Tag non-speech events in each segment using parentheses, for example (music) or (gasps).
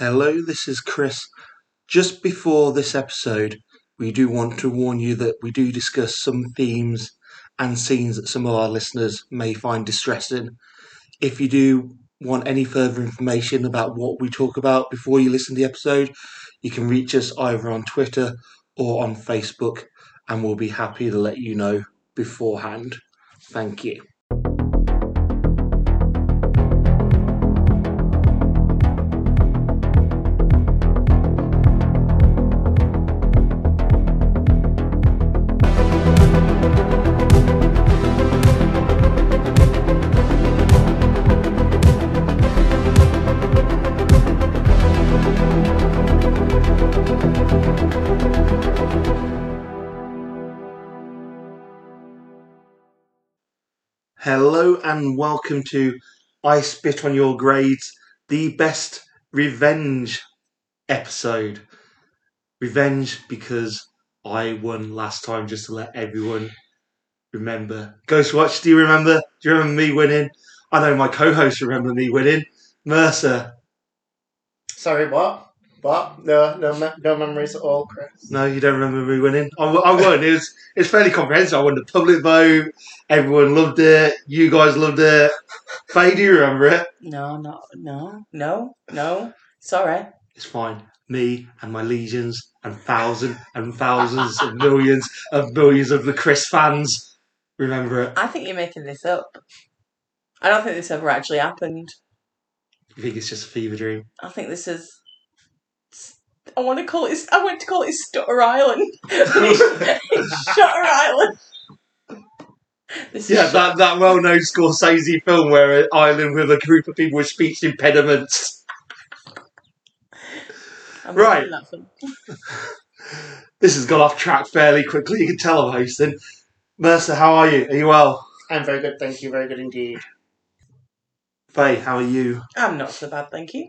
Hello, this is Chris. Just before this episode, we do want to warn you that we do discuss some themes and scenes that some of our listeners may find distressing. If you do want any further information about what we talk about before you listen to the episode, you can reach us either on Twitter or on Facebook, and we'll be happy to let you know beforehand. Thank you. And welcome to I Spit on Your Grades, the best revenge episode. Revenge because I won last time, just to let everyone remember. Ghost Watch, do you remember? Do you remember me winning? I know my co hosts remember me winning. Mercer, Sorry, what? What? No, no, me- no memories at all, Chris. no, you don't remember me winning? I, I won. It was, it was fairly comprehensive. I won the public vote. Everyone loved it. You guys loved it. Faye, do you remember it? No, no, no, no, no. Sorry. It's fine. Me and my legions and thousands and thousands of millions of millions of the Chris fans remember it. I think you're making this up. I don't think this ever actually happened. You think it's just a fever dream? I think this is. I want to call it. I want to call it Stutter Island. (laughs) Shutter Island. This Yeah, Shut- that, that well known Scorsese film where an island with a group of people with speech impediments. I'm right. making that film. (laughs) This has gone off track fairly quickly. You can tell I'm hosting. Mercer, how are you? Are you well? I'm very good, thank you. Very good indeed. Faye, how are you? I'm not so bad, thank you.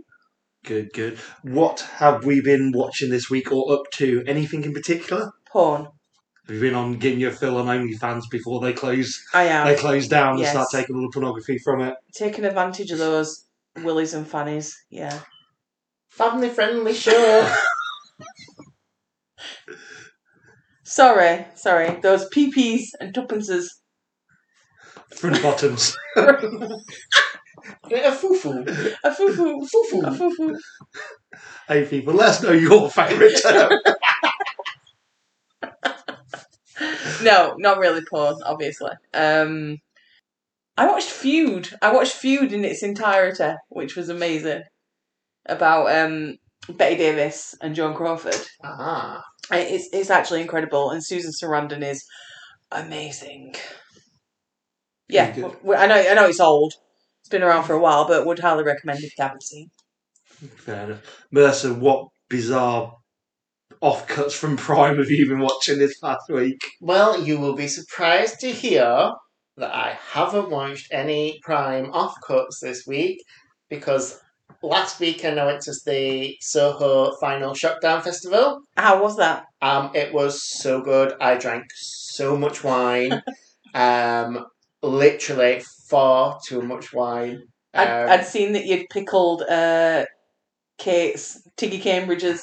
Good, good. What have we been watching this week or up to? Anything in particular? Porn. Have you been on getting your fill on OnlyFans before they close I am they close down and start taking all the pornography from it? taking advantage of those willies and fannies. Yeah. Family friendly show. (laughs) Sorry, sorry. Those PPs and tuppences. Front bottoms. (laughs) a foo-foo. A foo foo. Foo-foo. A foo foo. hey people, let us know your favourite term. (laughs) No, not really porn, obviously. Um, I watched Feud. I watched Feud in its entirety, which was amazing. About um, Bette Davis and Joan Crawford. Ah. It's it's actually incredible, and Susan Sarandon is amazing. Yeah, Very good. w- w- I know. I know it's old. It's been around for a while, but would highly recommend if you haven't seen. Fair enough. Mercer, what bizarre offcuts from (laughs) Prime have you been watching this past week? Well, you will be surprised to hear that I haven't watched any Prime offcuts this week because last weekend I went to the Soho Final Shockdown Festival. How was that? Um, it was so good. I drank so much wine. (laughs) um, literally far too much wine. I'd, Um, I'd seen that you'd pickled uh, Kate's Tiggy Cambridge's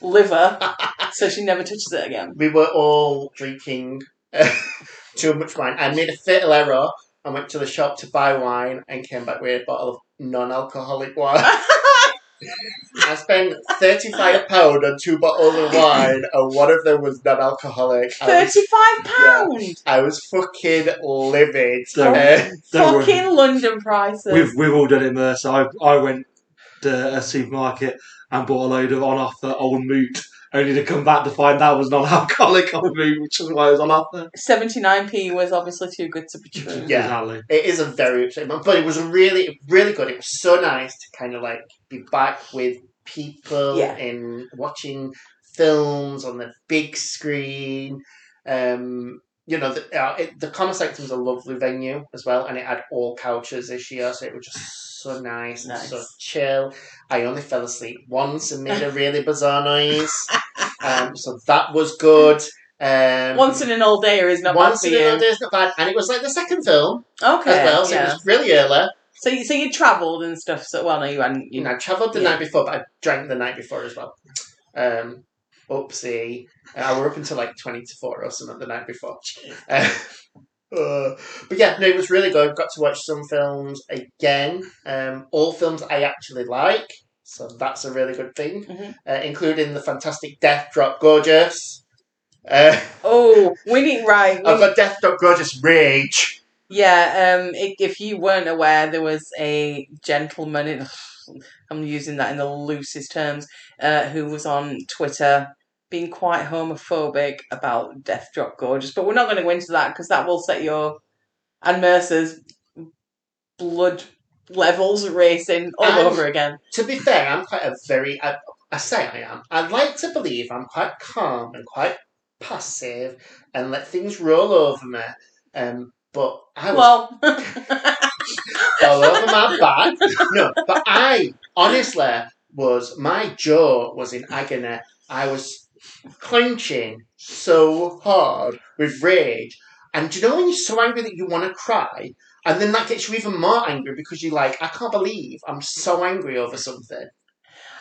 liver, (laughs) so she never touches it again. we were all drinking (laughs) too much wine. I made a fatal error. I went to the shop to buy wine and came back with a bottle of non-alcoholic wine. (laughs) I spent thirty-five pound on two bottles of wine, and one of them was non-alcoholic. Thirty-five pound. I was fucking livid. Don't- Uh, Don't worry. Fucking London prices. We've we've all done it, Mercer. I I went to a supermarket and bought a load of on offer old moot, only to come back to find that was non-alcoholic old moot, which is why it was on offer. Seventy-nine p was obviously too good to be true. Yeah. Exactly. It is a very upsetting, but it was really, really good. It was so nice to kind of like be back with people Yeah. and watching films on the big screen. Um, you know, the, uh, it, the Common Sanctum's a lovely venue as well, and it had all couches this year, so it was just so nice, and so chill. I only fell asleep once and made a really bizarre noise, um, so that was good. Um, Once in an all day is not once bad in for a you. day is not bad, and it was like the second film Okay. as well, so it was really early. So you so you travelled and stuff. So well, no, you hadn't. You know, I travelled the Yeah. night before, but I drank the night before as well. Um, oopsie. I were up until like 20 to 4 or something the night before. Uh, (laughs) uh, but yeah, no, it was really good. Got to watch some films again. Um, all films I actually like. So that's a really good thing. Mhm. Uh, including the fantastic Death Drop Gorgeous. Uh, Oh, (laughs) we need right. we- I've got Death Drop Gorgeous Rage. Yeah. Um. i- If you weren't aware, there was a gentleman. In, (sighs) I'm using that in the loosest terms. Uh, who was on Twitter being quite homophobic about Death Drop Gorgeous, but we're not going to go into that because that will set your and Mercer's blood levels racing all And- over again. To be fair, I'm quite a very. I, I say I am. I'd like to believe I'm quite calm and quite passive and let things roll over me. Um, but I was Well, (laughs) all over my back. No, but I honestly was my jaw was in agony. I was clenching so hard with rage. And do you know when you're so angry that you want to cry? And then that gets you even more angry because you're like, I can't believe I'm so angry over something.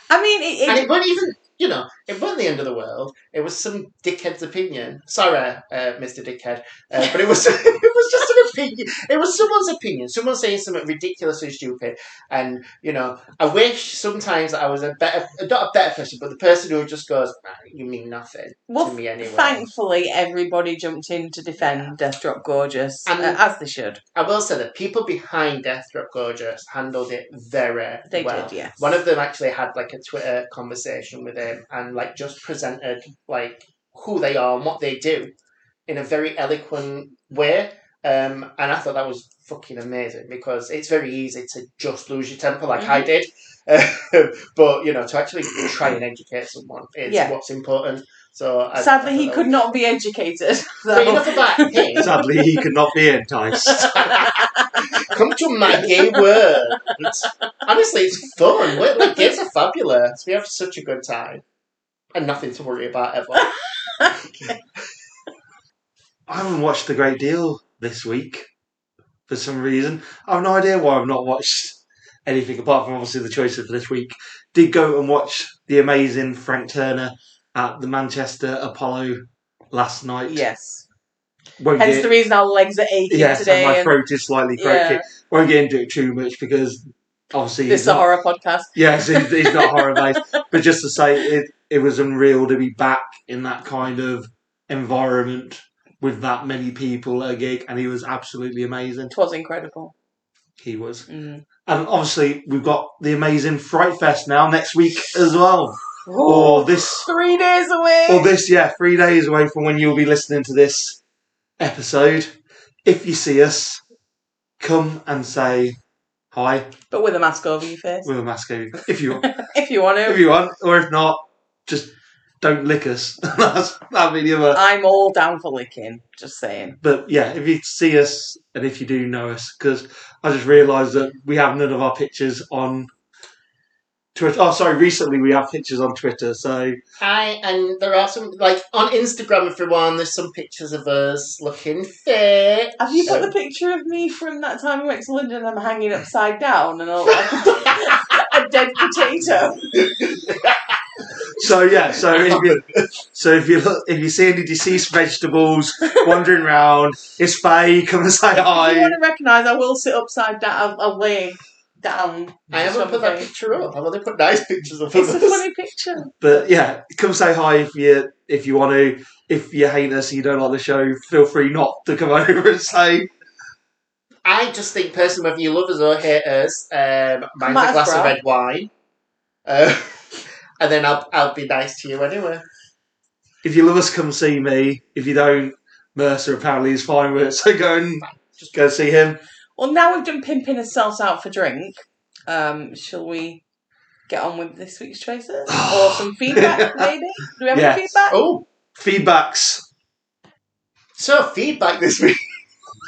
I mean, it, And it, it wasn't even, you know, it wasn't the end of the world. It was some dickhead's opinion. Sorry, uh, Mr. Dickhead. Uh, but it was (laughs) it was just an opinion. It was someone's opinion. Someone saying something ridiculously stupid. And, you know, I wish sometimes that I was a better, not a better person, but the person who just goes, "Nah, you mean nothing well, to me anyway. thankfully, everybody jumped in to defend Death Drop Gorgeous, And- uh, as they should. I will say that people behind Death Drop Gorgeous handled it very They well. did, yes. One of them actually had like a Twitter conversation with him and like just presented like who they are and what they do in a very eloquent way. Um, and I thought that was fucking amazing because it's very easy to just lose your temper like I did. (laughs) but you know, to actually try and educate someone is Yeah. what's important. So I, Sadly, I he could that not be educated. was- (laughs) But enough about him. Sadly, he could not be enticed. (laughs) Come to my gay world. Honestly, it's fun. We're, like, gays are fabulous. We have such a good time. And nothing to worry about ever. (laughs) I haven't watched a great deal this week for some reason. I have no idea why I've not watched anything apart from obviously the choices for this week. Did go and watch the amazing Frank Turner at the Manchester Apollo last night. yes. Won't Hence get- the reason our legs are aching yes, today. and my throat is slightly croaky. Yeah. Won't get into it too much because obviously this is a not- horror podcast. Yes, he's, he's not horror based, (laughs) but just to say it, it was unreal to be back in that kind of environment with that many people at a gig, and he was absolutely amazing. It was incredible. He was, Mm. and obviously we've got the amazing Fright Fest now next week as well, or this, Three days away. or this, yeah, three days away from when you'll be listening to this episode. If you see us, come and say hi but with a mask over your face. with a mask over, if you (laughs) if you want to. if you want, or if not, just don't lick us. (laughs) That's that'd be the other. I'm all down for licking. Just saying. But yeah, if you see us and if you do know us, because I just realised that we have none of our pictures on Twitter. Oh, sorry, recently we have pictures on Twitter. So Hi, and there are some, like, on Instagram, everyone, there's some pictures of us looking fit. Have you put So- the picture of me from that time we went to London and I'm hanging upside down and all like (laughs) a, a dead potato? (laughs) so yeah, so if you so if you look, if you see any deceased vegetables wandering around, it's Faye. Come and say If you hi. want to recognise, I will sit upside down. I'll, I'll lay down. I haven't put that Something. picture up. I've only put nice pictures of It's a us. funny picture. (laughs) But yeah, come say hi if you if you want to. If you hate us, and you don't like the show, feel free not to come (laughs) over and say I just think, personally, whether you love us or hate us, um, mine's Might a as glass of red wine. Uh, (laughs) and then I'll, I'll be nice to you anyway. if you love us, come see me. If you don't, Mercer apparently is fine with it. So go and just go see him. Well, now we've done pimping ourselves out for drink. Um, shall we get on with this week's choices or (sighs) some feedback? Maybe. Do we have Yes. any feedback? Oh, Feedbacks. so feedback this week.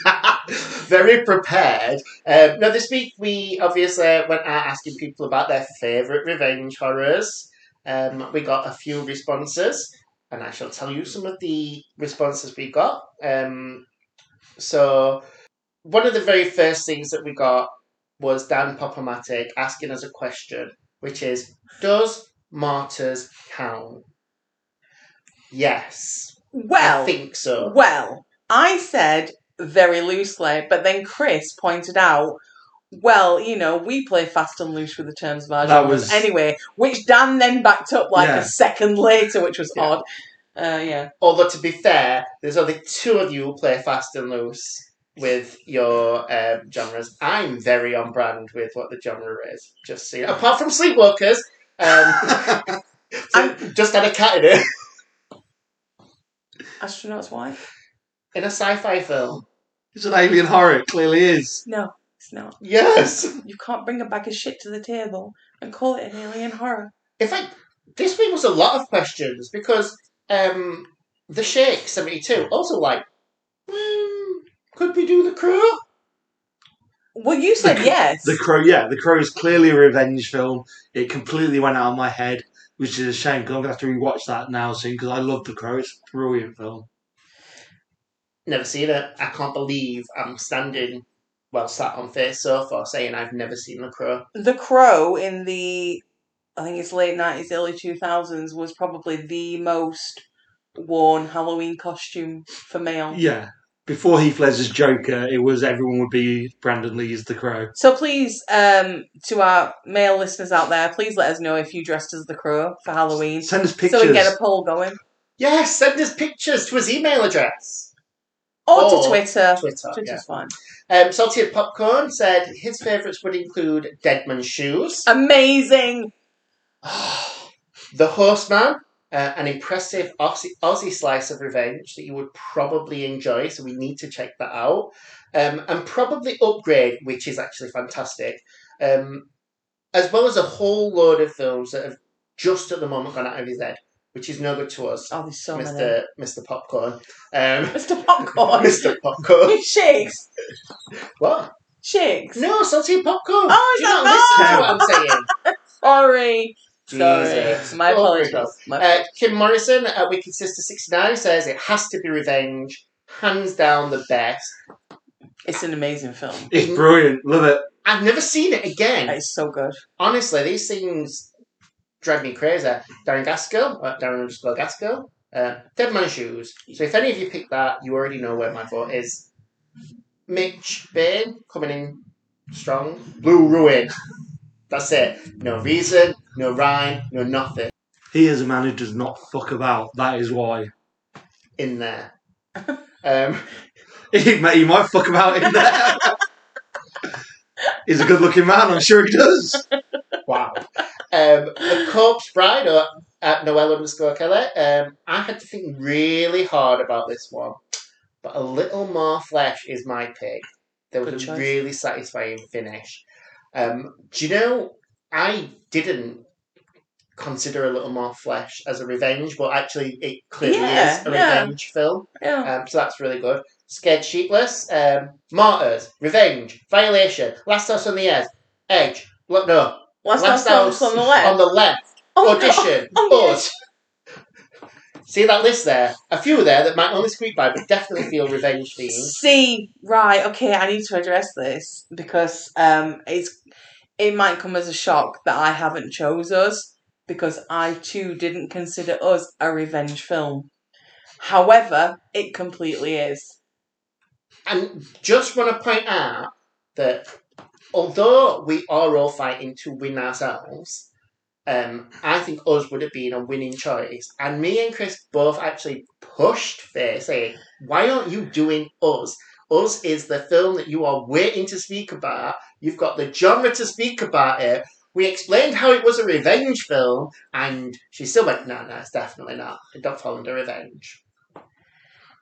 (laughs) Very prepared. Um, now, this week we obviously went out asking people about their favourite revenge horrors. Um, we got a few responses, and I shall tell you some of the responses we got. Um, so, one of the very first things that we got was Dan Popomatic asking us a question, which is Does Martyrs count? Yes. Well, I think so. Well, I said very loosely, but then Chris pointed out, well, you know, we play fast and loose with the terms of our That genres was- anyway, which Dan then backed up like Yeah. a second later, which was Yeah. odd. Uh, yeah. Although, to be fair, there's only two of you who play fast and loose with your um, genres. I'm very on brand with what the genre is. Just see. Apart from Sleepwalkers, um, (laughs) so just had a cat in it (laughs) Astronaut's wife? in a sci-fi film. It's an alien horror. It clearly is. No, it's not. Yes. You can't bring a bag of shit to the table and call it an alien horror. In fact, this week was a lot of questions because um, the Shake seventy two also like, "Hmm, could we do the Crow? Well, you said The- yes. The Crow, yeah, The Crow is clearly a revenge film. It completely went out of my head, which is a shame because I'm gonna have to rewatch that now soon because I love The Crow. It's a brilliant film. Never seen it. I can't believe I'm standing, well, sat on face sofa saying I've never seen the Crow. the Crow in the, I think it's late 90s, early 2000s, was probably the most worn Halloween costume for male. Yeah, before Heath Ledger's Joker, it was everyone would be Brandon Lee's The Crow. So please, um, to our male listeners out there, please let us know if you dressed as the Crow for Halloween, Send us pictures. so we can get a poll going. Yes, send us pictures to his email address. Or Or to Twitter. Twitter. Twitter's fine. Yeah. Um, Salty and Popcorn said his favourites would include Dead Man's Shoes, Amazing. (sighs) The Horseman, uh, an impressive Aussie, Aussie slice of revenge that you would probably enjoy, so we need to check that out. Um, and probably Upgrade, which is actually fantastic. Um, as well as a whole load of films that have just at the moment gone out of his head, which is no good to us, Oh, there's so many. Mr. Mr. Popcorn. Um, (laughs) Mr. Popcorn. (laughs) Mr. Popcorn. Shakes. (laughs) What? Shakes. No, salty popcorn. Oh, Do you not no. listen to what I'm saying? Sorry. Sorry. Jesus. My apologies. God. My Uh, Kim Morrison at Wicked Sister 69 says it has to be Revenge. Hands down the best. It's an amazing film. It's brilliant. Love it. I've never seen it again. It's so good. Honestly, these things drive me crazy. Darren Gaskell, uh, Darren underscore Gaskell, uh, Dead Man Shoes. So if any of you pick that, you already know where my vote is. Mitch Bain coming in strong. Blue Ruin. That's it. No reason, no rhyme, no nothing He is a man who does not fuck about. That is why. in there. Um, (laughs) He, may- he might fuck about in there. (laughs) He's a good looking man, I'm sure he does. Wow. Um, the Corpse Bride or at Noel underscore Kelly. Um, I had to think really hard about this one, but a little more flesh is my pick. There was a really satisfying finish. Um, do you know? I didn't consider a little more flesh as a revenge, but actually it clearly Yeah, is a yeah. revenge film. Yeah. Um, so that's really good. Scared Sheepless, um, Martyrs, Revenge, Violation, Last House on the Edge, Edge, look no, Last, Last house on the left. on the left, Oh, Audition, (laughs) Oh, Us. (laughs) See that list there? A few there that might only squeak by, but definitely feel revenge themed. See, right, okay, I need to address this because um, it's it might come as a shock that I haven't chose us because I too didn't consider us a revenge film. However, it completely is. And just want to point out that although we are all fighting to win ourselves, um, I think us would have been a winning choice. And me and Chris both actually pushed Faye, saying, Why aren't you doing us? Us is the film that you are waiting to speak about. You've got the genre to speak about it. We explained how it was a revenge film, and she still went, No, no, it's definitely not. It don't fall under revenge.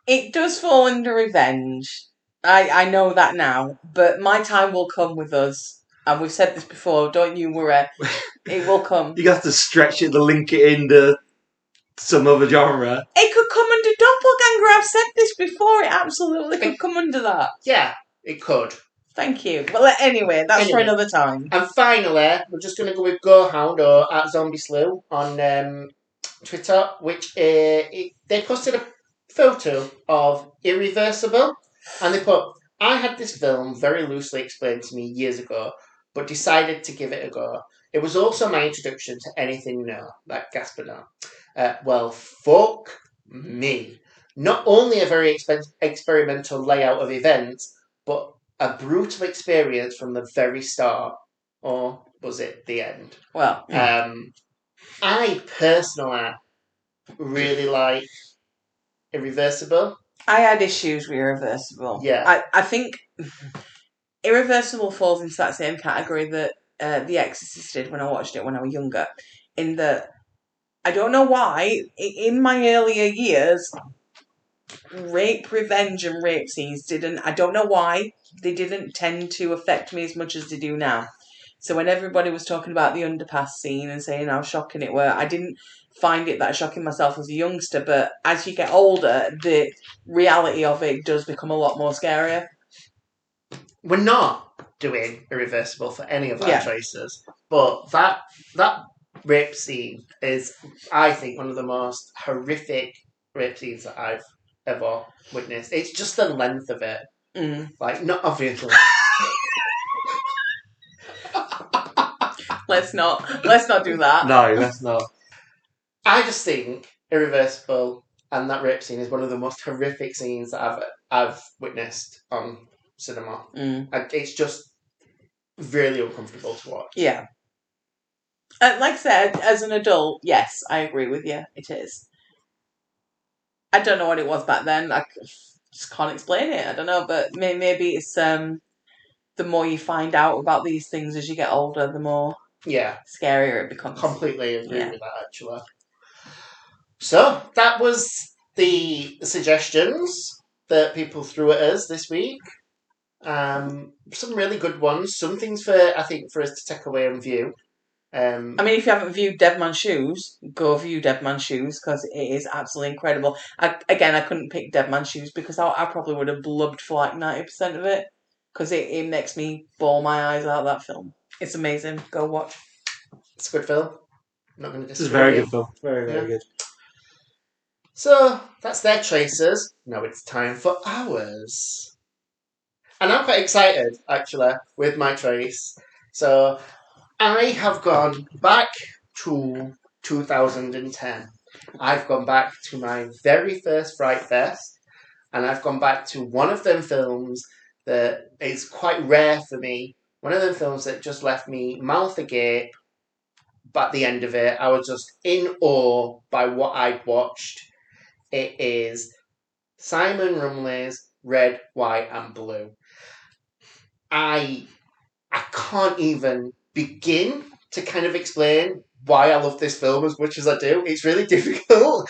It does fall under revenge. I, I know that now, but my time will come with us. And we've said this before, don't you worry. (laughs) It will come. You have to stretch it to link it into some other genre. It could come under doppelganger. I've said this before. It absolutely could come under that. Yeah, it could. Thank you. Well, anyway, that's for another time. And finally, we're just going to go with GoHound or at Zombie Slew on um, Twitter, which uh, it, they posted a photo of Irreversible, and they put, "I had this film very loosely explained to me years ago. but decided to give it a go. It was also my introduction to anything no, like Gaspar Noé. Uh, well, fuck me. Not only a very expen- experimental layout of events, but a brutal experience from the very start, or was it the end? Well, Um, I personally really like Irreversible. I had issues with Irreversible. Yeah. I, I think Irreversible falls into that same category that uh, The Exorcist did when I watched it when I was younger. In that, I don't know why, in my earlier years, rape, revenge, and rape scenes didn't, I don't know why, they didn't tend to affect me as much as they do now. So when everybody was talking about the underpass scene and saying how shocking it were, I didn't find it that shocking myself as a youngster. But as you get older, the reality of it does become a lot more scarier. We're not doing Irreversible for any of our Yeah. choices, but that that rape scene is, I think, one of the most horrific rape scenes that I've ever witnessed. It's just the length of it. Mm. Like, not obviously. Let's not let's not do that. No, let's not. I just think Irreversible and that rape scene is one of the most horrific scenes that I've I've witnessed on cinema. Mm. And It's just really uncomfortable to watch. Yeah. Uh, like I said, as an adult, yes, I agree with you. It is. I don't know what it was back then. I just can't explain it. I don't know, but may- maybe it's um, the more you find out about these things as you get older, the more Yeah, scarier it becomes. completely agree Yeah. with that actually. So that was the suggestions that people threw at us this week. Um, some really good ones. Some things for I think for us to take away and view. Um, I mean, if you haven't viewed Dead Man's Shoes, go view Dead Man's Shoes because it is absolutely incredible. I, again, I couldn't pick Dead Man's Shoes because I, I probably would have blubbed for like 90% of it because it, it makes me bawl my eyes out, that film. It's amazing. Go watch. it's a good film. I'm not going to This is a very with good film. Very, very Yeah. good. So that's their choices. Now it's time for ours. And I'm quite excited, actually, with my choice. So I have gone back to 2010. I've gone back to my very first Fright Fest, and I've gone back to one of them films that is quite rare for me. One of them films that just left me mouth agape. But at the end of it, I was just in awe by what I'd watched. It is Simon Rumley's Red, White, and Blue. I I can't even begin to kind of explain why I love this film as much as I do. It's really (laughs) difficult.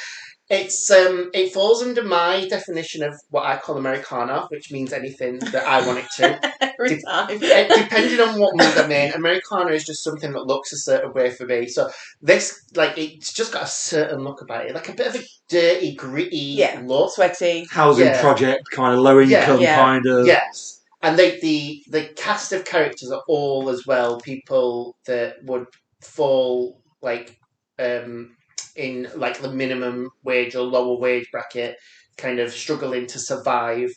It's um it falls under my definition of what I call Americana, which means anything that I want it to. (laughs) Every Dep- time. Uh, depending on what mood I'm in, Americana is just something that looks a certain way for me. So this, like, it's just got a certain look about it, like a bit of a dirty, gritty Yeah. look. Sweaty. Housing Yeah. project, kind of low Yeah. income, Yeah. kind of. Yes, and the the cast of characters are all as well people that would fall like um in like the minimum wage or lower wage bracket, kind of struggling to survive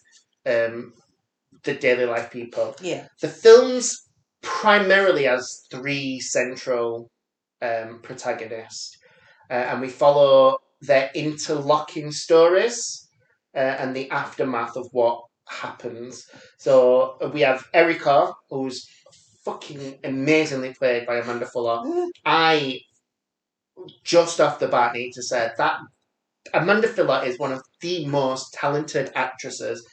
um the daily life people. Yeah. the film's primarily has three central um, protagonists, uh, and we follow their interlocking stories uh, and the aftermath of what happens. So uh, we have Erica, who's fucking amazingly played by Amanda Fuller. I just off the bat need to say that Amanda Fuller is one of the most talented actresses,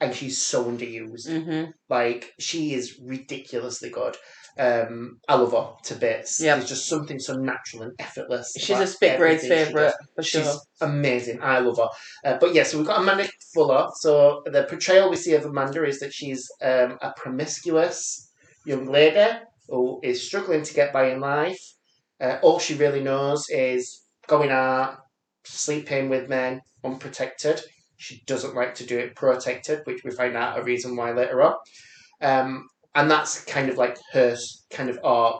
and she's so underused. Mm-hmm. Like she is ridiculously good. Um, I love her to bits. Yep. There's just something so natural and effortless. She's a spit grade favourite for sure. She's amazing. I love her. Uh, but yeah, so we've got Amanda Fuller. So the portrayal we see of Amanda is that she's um, a promiscuous young lady who is struggling to get by in life. Uh, all she really knows is going out, sleeping with men unprotected. She doesn't like to do it protected, which we find out a reason why later on. Um, and that's kind of like her kind of arc.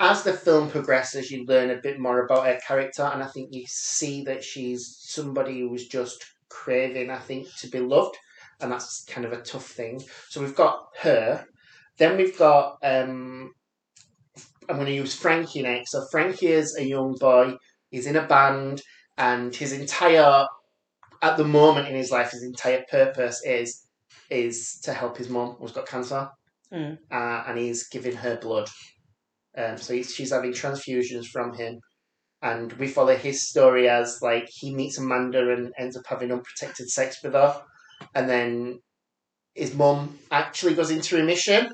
As the film progresses, you learn a bit more about her character, and I think you see that she's somebody who's just craving, I think, to be loved, and that's kind of a tough thing. So we've got her. Then we've got um, I'm going to use Frankie next. So Frankie is a young boy. He's in a band, and his entire, at the moment in his life, his entire purpose is is to help his mom who's got cancer, Mm. uh, and he's giving her blood. Um, so he's, she's having transfusions from him, and we follow his story as like he meets Amanda and ends up having unprotected sex with her, and then his mum actually goes into remission,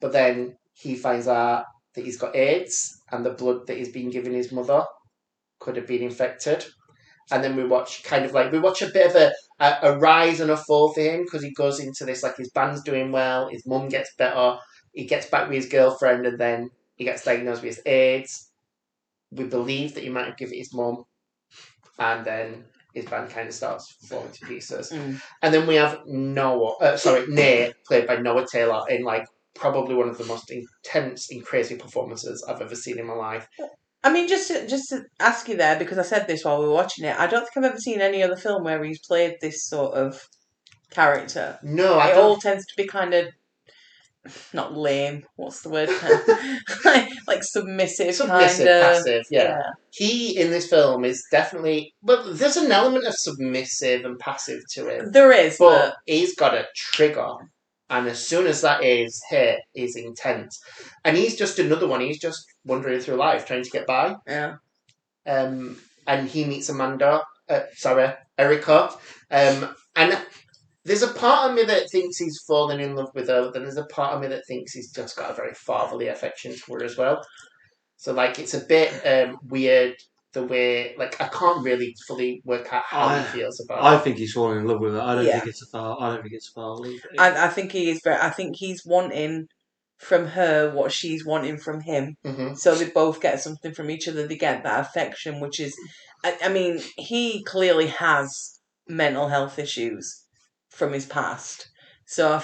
but then he finds out that he's got AIDS and the blood that he's been giving his mother could have been infected. And then we watch kind of like we watch a bit of a, a, a rise and a fall for him because he goes into this like his band's doing well, his mum gets better, he gets back with his girlfriend, and then he gets diagnosed with AIDS. We believe that he might have given it his mum, and then his band kind of starts falling to pieces. Mm. And then we have Noah, uh, sorry, Nate, played by Noah Taylor, in like probably one of the most intense and crazy performances I've ever seen in my life. I mean, just to, just to ask you there because I said this while we were watching it. I don't think I've ever seen any other film where he's played this sort of character. No, I it don't. all tends to be kind of not lame. What's the word? (laughs) like, like submissive, Submissive, kind of. passive, yeah. He in this film is definitely, but there's an element of submissive and passive to him. There is, But but he's got a trigger, and as soon as that is hit, is intense. And he's just another one. He's just wandering through life, trying to get by. yeah, um, and he meets Amanda, uh, sorry, Erica, um, and there's a part of me that thinks he's fallen in love with her, but then there's a part of me that thinks he's just got a very fatherly affection for her as well. So like, it's a bit um, weird the way, like, I can't really fully work out how I- he feels about. I her. think he's falling in love with her. I don't Yeah. think it's a foul. I don't think it's a foul. either. I, I think he is very. I think he's wanting from her what she's wanting from him. Mhm. So they both get something from each other. They get that affection, which is, I, I mean, he clearly has mental health issues from his past. So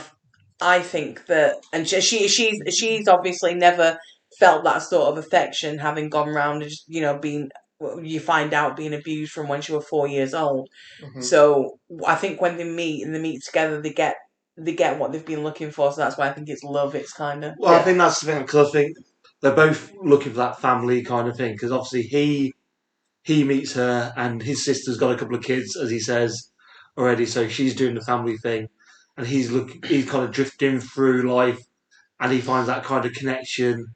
I think that, and she, she she's she's obviously never felt that sort of affection, having gone round and just, you know being. You find out being abused from when she was four years old. Mhm. So I think when they meet and they meet together, they get they get what they've been looking for. So that's why I think it's love. It's kind of Well, I think that's the thing because I think they're both looking for that family kind of thing. Because obviously he he meets her and his sister's got a couple of kids, as he says already. So she's doing the family thing, and he's look he's kind of drifting through life, and he finds that kind of connection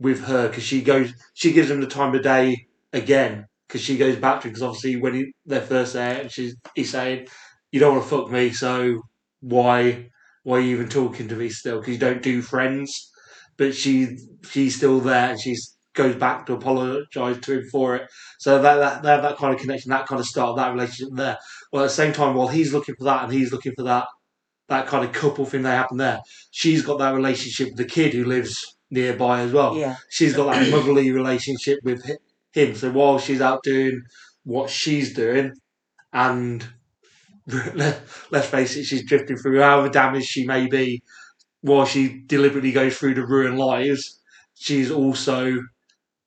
with her because she goes she gives him the time of day again because she goes back to him because obviously when he, they're first there and she's he's saying you don't want to fuck me so why why are you even talking to me still? Because you don't do friends. But she she's still there and she's goes back to apologise to him for it. So that, that that that kind of connection that kind of start that relationship there. Well at the same time while he's looking for that and he's looking for that that kind of couple thing that happened there she's got that relationship with the kid who lives nearby as well. Yeah. she's got that motherly relationship with hi- him. So while she's out doing what she's doing, and (laughs) let's face it, she's drifting through however damaged she may be, while she deliberately goes through the ruined lives, she's also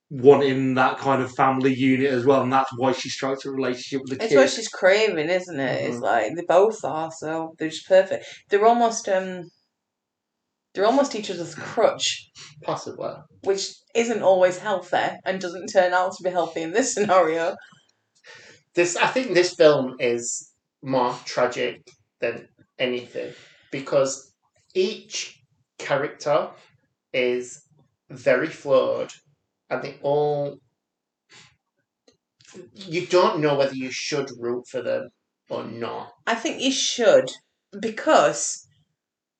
wanting that kind of family unit as well, and that's why she strikes a relationship with the kids. It's kid. what she's craving, isn't it? It's Mhm. like they both are, so they're just perfect. They're almost um, they're almost each other's crutch, Possibly. which isn't always healthy and doesn't turn out to be healthy in this scenario. This I think this film is more tragic than anything because each character is very flawed and they all you don't know whether you should root for them or not. I think you should because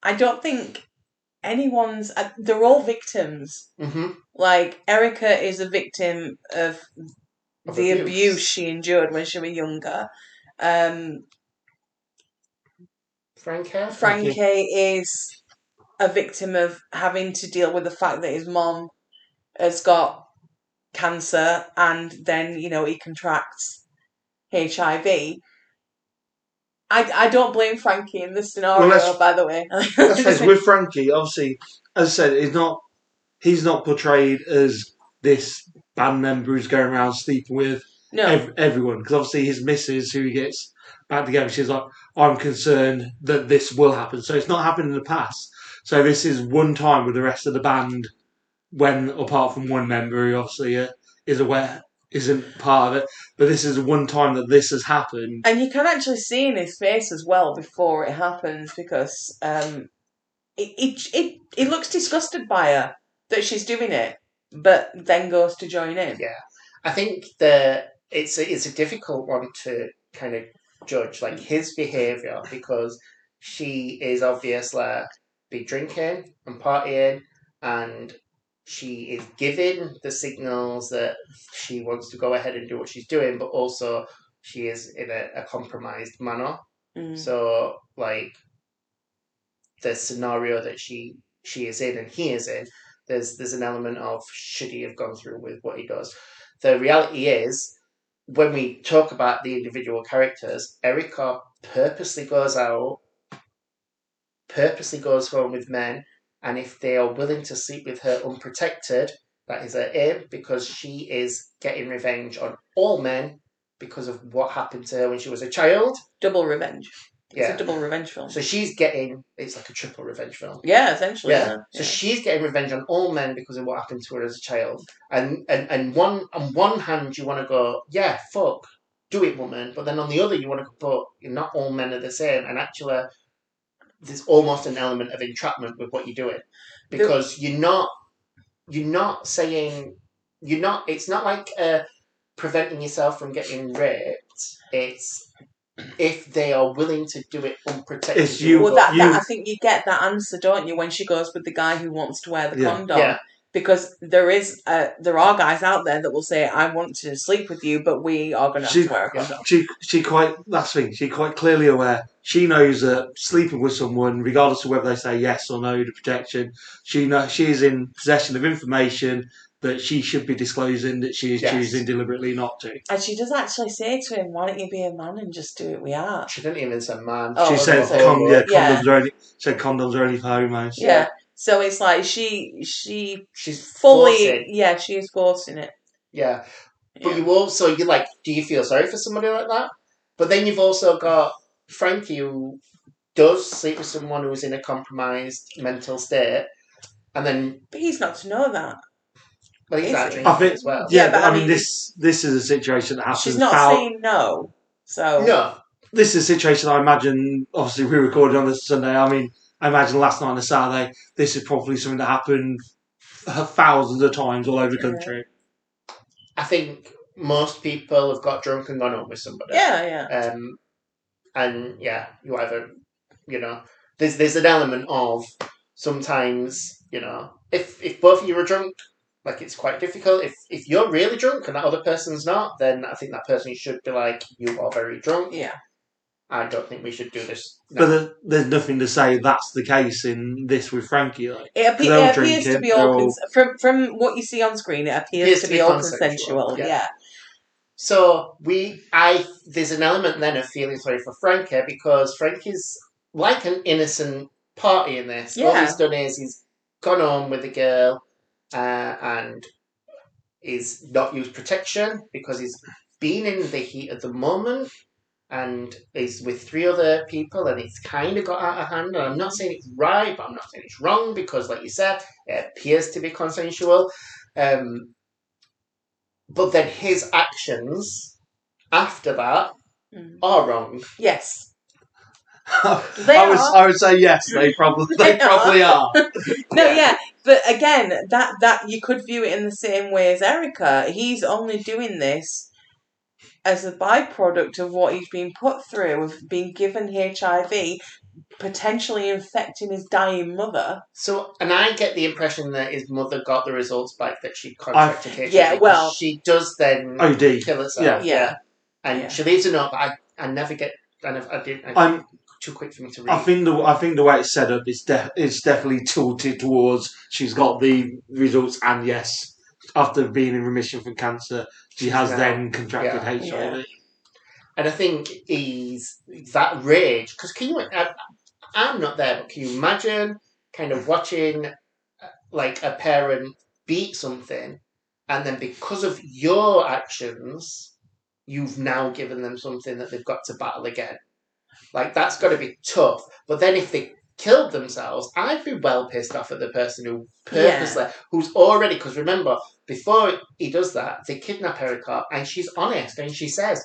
I don't think anyone's. uh, They're all victims. Mm-hmm. Like Erica is a victim of Of the abuse. abuse. she endured when she was younger. Um, Franca? Frankie is a victim of having to deal with the fact that his mom has got cancer and then, you know, he contracts HIV. I, I don't blame Frankie in this scenario, Well, by the way. (laughs) It, with Frankie, obviously, as I said, he's not he's not portrayed as this band member who's going around sleeping with no, ev- everyone because obviously his missus who he gets back together she's like i'm concerned that this will happen. So it's not happened in the past. So this is one time with the rest of the band when apart from one member who obviously uh, is aware isn't part of it. But this is one time that this has happened. And you can actually see in his face as well before it happens because um, it, it, it, it looks disgusted by her that she's doing it, but then goes to join in. Yeah. I think that it's a, it's a difficult one to kind of judge, like his behaviour, because she is obviously be drinking and partying, and she is giving the signals that she wants to go ahead and do what she's doing, but also she is in a, a compromised manner. Mm. So, like the scenario that she she is in and he is in, there's there's an element of should he have gone through with what he does. The reality is, when we talk about the individual characters, Erica purposely goes out, purposely goes home with men, and if they are willing to sleep with her unprotected, that is her aim because she is getting revenge on all men because of what happened to her when she was a child. Double revenge. It's Yeah. a double revenge film. So she's getting it's like a triple revenge film. yeah, essentially. Yeah. Yeah. So she's getting revenge on all men because of what happened to her as a child. And and, and one on one hand you want to go, yeah, fuck, do it, woman. But then on the other you want to go, but not all men are the same. And actually, there's almost an element of entrapment with what you're doing because you're not you're not saying you're not. It's not like uh, preventing yourself from getting raped. It's if they are willing to do it unprotected. It's you- well, that, you- that I think you get that answer, don't you, when she goes with the guy who wants to wear the Yeah. condom? Yeah. Because there is, uh, there are guys out there that will say, "I want to sleep with you, but we are going to have She- to wear a condom." She she quite that's the thing. She quite clearly aware. She knows that sleeping with someone, regardless of whether they say yes or no to protection, she know she is in possession of information that she should be disclosing that she is Yes. choosing deliberately not to. And she does actually say to him, "Why don't you be a man and just do it with art?" She didn't even say man. Oh, she said, that's said- con- yeah, Yeah. condoms are only said condoms are only for homos. Yeah. So it's like she she She's fully forcing. yeah she is forcing it. Yeah. But Yeah. you also you like, do you feel sorry for somebody like that? But then you've also got Frankie who does sleep with someone who's in a compromised mental state, and then But he's not to know that. well, he's Is out he? drinking I think- as well. Yeah, Yeah, but but I I mean, mean- this this is a situation that happens. She's not foul- saying no. So No, this is a situation I imagine. Obviously, we recorded on this Sunday. I mean, I imagine last night on a Saturday. This is probably something that happened thousands of times all over the country. I think most people have got drunk and gone home with somebody. yeah, yeah. Um, and yeah, you either, you know, there's there's an element of sometimes, you know, if if both of you are drunk, like it's quite difficult. If if you're really drunk and that other person's not, then I think that person should be like, you are very drunk. Yeah. I don't think we should do this. But now." there, there's nothing to say that's the case in this with Frankie. Like, It, appe- They're it appears to drinking, be all they're all- cons- from from what you see on screen. It appears, Appears to to be, be all consensual, consensual. yeah. Yeah. So we, I, there's an element then of feeling sorry for Frankie because Frankie's like an innocent party in this. All Yeah. he's done is he's gone home with a girl, uh, and is not used protection because he's been in the heat of the moment, and is with three other people, and it's kind of got out of hand. And I'm not saying it's right, but I'm not saying it's wrong because, like you said, it appears to be consensual. Um, but then his actions after that Mm. are wrong. Yes. (laughs) I would are. I would say yes. They probably (laughs) they, They probably are. (laughs) No, yeah, but again, that that you could view it in the same way as Erica. He's only doing this as a byproduct of what he's been put through, of being given HIV, potentially infecting his dying mother. So, and I get the impression that his mother got the results back that she contracted HIV. Yeah, well- she does then OD. kill herself. Yeah. Yeah. and Yeah. she leaves a note, but I, I never get. I, never, I didn't. I, I'm too quick for me to read. I think the I think the way it's set up is de- it's definitely tilted towards she's got the results and yes, after being in remission from cancer, she has Now, then contracted yeah. HIV. And I think he's that rage because can you? I, I'm not there, but can you imagine kind of watching uh, like a parent beat something, and then because of your actions, you've now given them something that they've got to battle again. Like that's got to be tough. But then if they killed themselves, I'd be well pissed off at the person who purposely, who's already, because remember, before he does that, they kidnap Erica and she's honest and she says,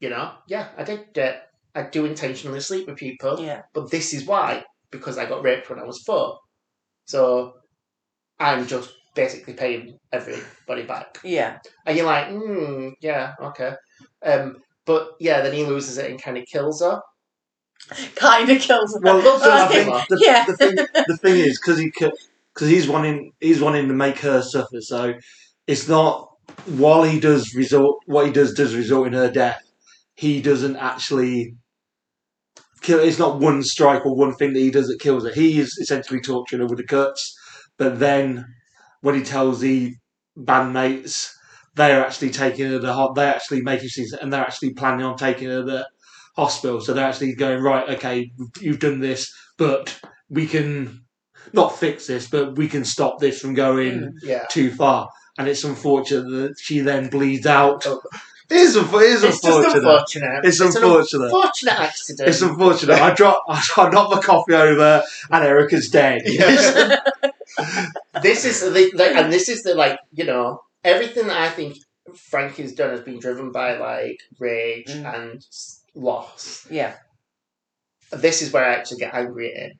you know, yeah, I did, uh, I do intentionally sleep with people, Yeah. but this is why, because I got raped when I was four. So I'm just basically paying everybody back. Yeah. And you're like, hmm, yeah, okay. Um, but yeah, then he loses it and kind of kills her. Kind of kills her. Well, Well, I I think think- the, yeah. the thing the thing is because he because he's wanting he's wanting to make her suffer. So it's not while he does result what he does does result in her death. He doesn't actually kill. It's not one strike or one thing that he does that kills her. He is essentially torturing her with the cuts. But then when he tells the bandmates. They're actually taking her to the they're actually making things and they're actually planning on taking her to the hospital. So they're actually going right. Okay, you've done this, but we can not fix this, but we can stop this from going Mm. Yeah. too far. And it's unfortunate that she then bleeds out. Oh. It is, unf- it is It's just unfortunate. unfortunate. It's an unfortunate. unfortunate accident. It's unfortunate. I dropped, I knocked my coffee over, and Erica's dead. Yeah. (laughs) this is the, the and this is the like you know everything that I think Frankie's done has been driven by like rage Mm. and loss. Yeah. This is where I actually get angry at him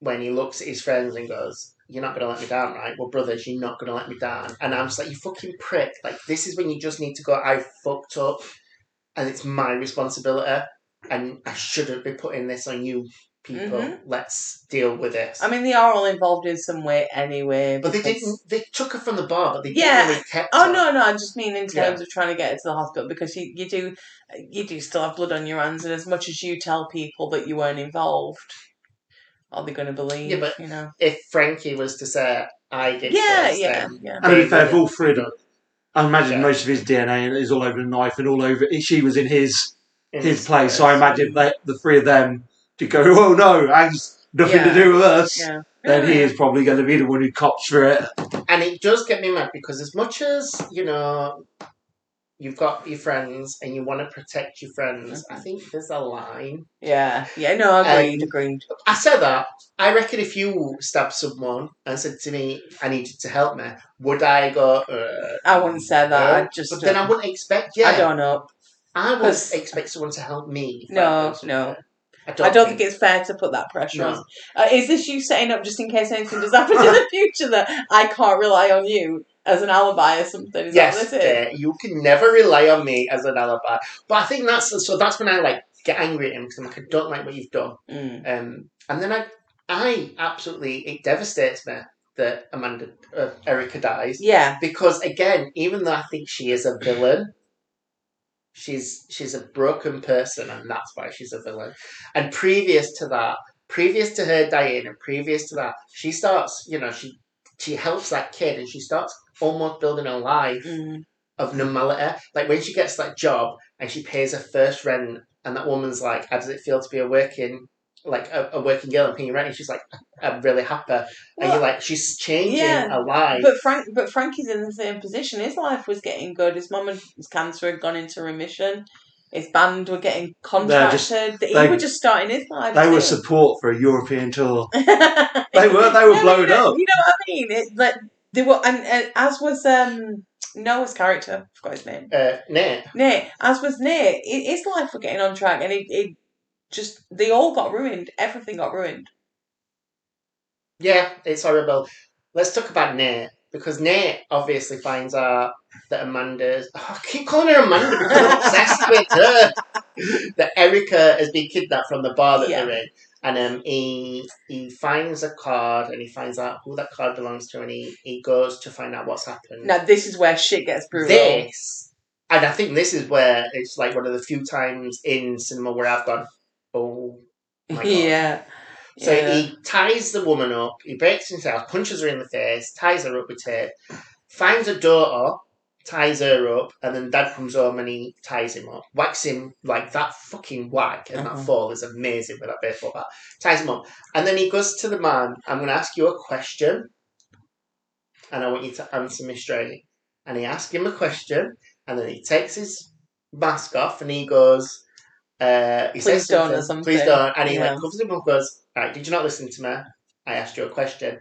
when he looks at his friends and goes, "You're not going to let me down, right? Well, brothers, you're not going to let me down." And I'm just like, "You fucking prick!" Like this is when you just need to go, "I fucked up, and it's my responsibility, and I shouldn't be putting this on you." People, Mhm. let's deal with this. I mean, they are all involved in some way anyway. But they didn't. They took her from the bar, but they Yeah. didn't really kept Oh her. no, no! I just mean in Yeah. terms of trying to get her to the hospital because you, you do you do still have blood on your hands, and as much as you tell people that you weren't involved, are they going to believe? Yeah, but- you know. If Frankie was to say, "I did," Yeah, this, yeah, then yeah. And to be they fair, all three of them, I imagine Yeah. most of his DNA is all over the knife and all over. She was in his in his this place, so I imagine they, the three of them to go. (laughs) Oh no, has nothing Yeah. to do with us. Yeah. Then he is probably going to be the one who cops for it. and it does get me mad because as much as you know, you've got your friends and you want to protect your friends, I think there's a line. Yeah, yeah. No, agreed, Um, agreed. I said that. I reckon if you stabbed someone and said to me, "I need you to help me," would I go? Uh, I wouldn't say that. I just But then I wouldn't expect. Yeah, I don't know. I would expect someone to help me. if No, I no. something. I don't, don't think it's fair to put that pressure No. on. Uh, is this you setting up just in case anything does happen in (laughs) the future that I can't rely on you as an alibi or something? Is yes, that what this is? you can never rely on me as an alibi. But I think that's so. That's when I like get angry at him because I'm like, I don't like what you've done. Mm. Um, and then I, I absolutely it devastates me that Amanda uh, Erica dies Yeah, because again, even though I think she is a villain, she's she's a broken person, and that's why she's a villain. And previous to that, previous to her dying, and previous to that, she starts, you know, she she helps that kid, and she starts almost building a life mm. of normality. Like when she gets that job and she pays her first rent, and that woman's like, "How does it feel to be a working?" Like a, a working girl and paying rent, and she's like, "I'm really happy." and you're like, "She's changing yeah, a life." But Frank, but Frankie's in the same position. His life was getting good. His mum's cancer had gone into remission. His band were getting contracted. just- he they- were just starting his life. They were support for a European tour. (laughs) they were- they were blown up. You know what I mean? It, like they were, and, and as was um Noah's character, I forgot his name. uh, Nate, Nate, as was Nate, his life were getting on track, and it, it just they all got ruined. Everything got ruined. Yeah, it's horrible. Let's talk about Nate because Nate obviously finds out that Amanda's. Oh, I keep calling her Amanda because I'm obsessed with her. (laughs) That Erica has been kidnapped from the bar that Yeah. they're in, and um, he he finds a card and he finds out who that card belongs to, and he, he goes to find out what's happened. Now this is where shit gets brutal. this, and I think this is where it's like one of the few times in cinema where I've gone, oh my God. yeah. So yeah. he ties the woman up, he breaks himself, punches her in the face, ties her up with tape, finds a daughter, ties her up, and then dad comes home and he ties him up. Whacks him like that fucking whack, and Uh-huh. that fall is amazing with that baseball bat. Ties him up. And then he goes to the man, I'm going to ask you a question, and I want you to answer me straight. And he asks him a question, and then he takes his mask off and he goes, Uh, he Please says don't or something, Please don't. And he Yeah. like covers him up and goes, Right, did you not listen to me? I asked you a question.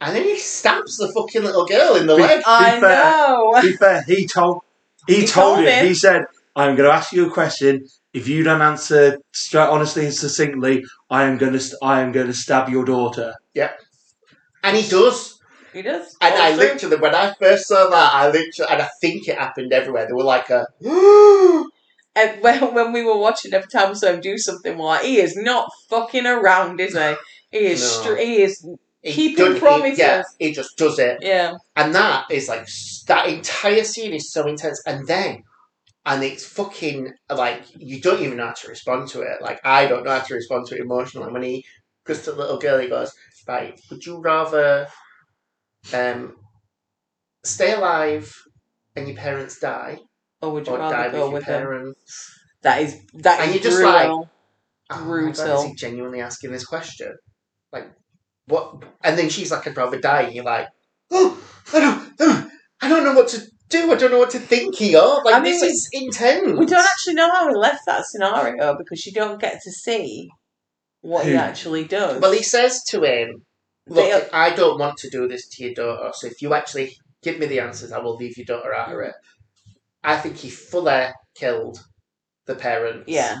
And then he stabs the fucking little girl in the Be- leg. I fair. know. Be fair, he told he, He told, told him, him. He said, "I'm going to ask you a question. If you don't answer straight, honestly and succinctly, I am going to I am going to stab your daughter." Yep. And he does. He does. And I Follows through. literally, when I first saw that, I literally, and I think it happened everywhere. They were like a, (gasps) And (laughs) when, when we were watching, every time we saw him do something, we're like, he is not fucking around, is he? He is. No. Str- he is. He Keeping done- he- promises. yeah, he just does it. Yeah. And that is like, that entire scene is so intense. And then, and it's fucking, like, you don't even know how to respond to it. Like, I don't know how to respond to it emotionally. When he goes to the little girl, he goes, right, would you rather um, stay alive and your parents die, Or would you or die rather with go your with him? parents? That is that And is you're just brutal. like, Oh my God, is he genuinely asking this question? Like, what? And then she's like, I'd rather die. And you're like, oh, I don't, oh, I don't know what to do. I don't know what to think here. Like, I mean, this is intense. we don't actually know how he left that scenario because you don't get to see what he hmm. actually does. Well, he says to him, Look, They- I don't want to do this to your daughter, so if you actually give me the answers, I will leave your daughter out of it. I think he fully killed the parents. yeah,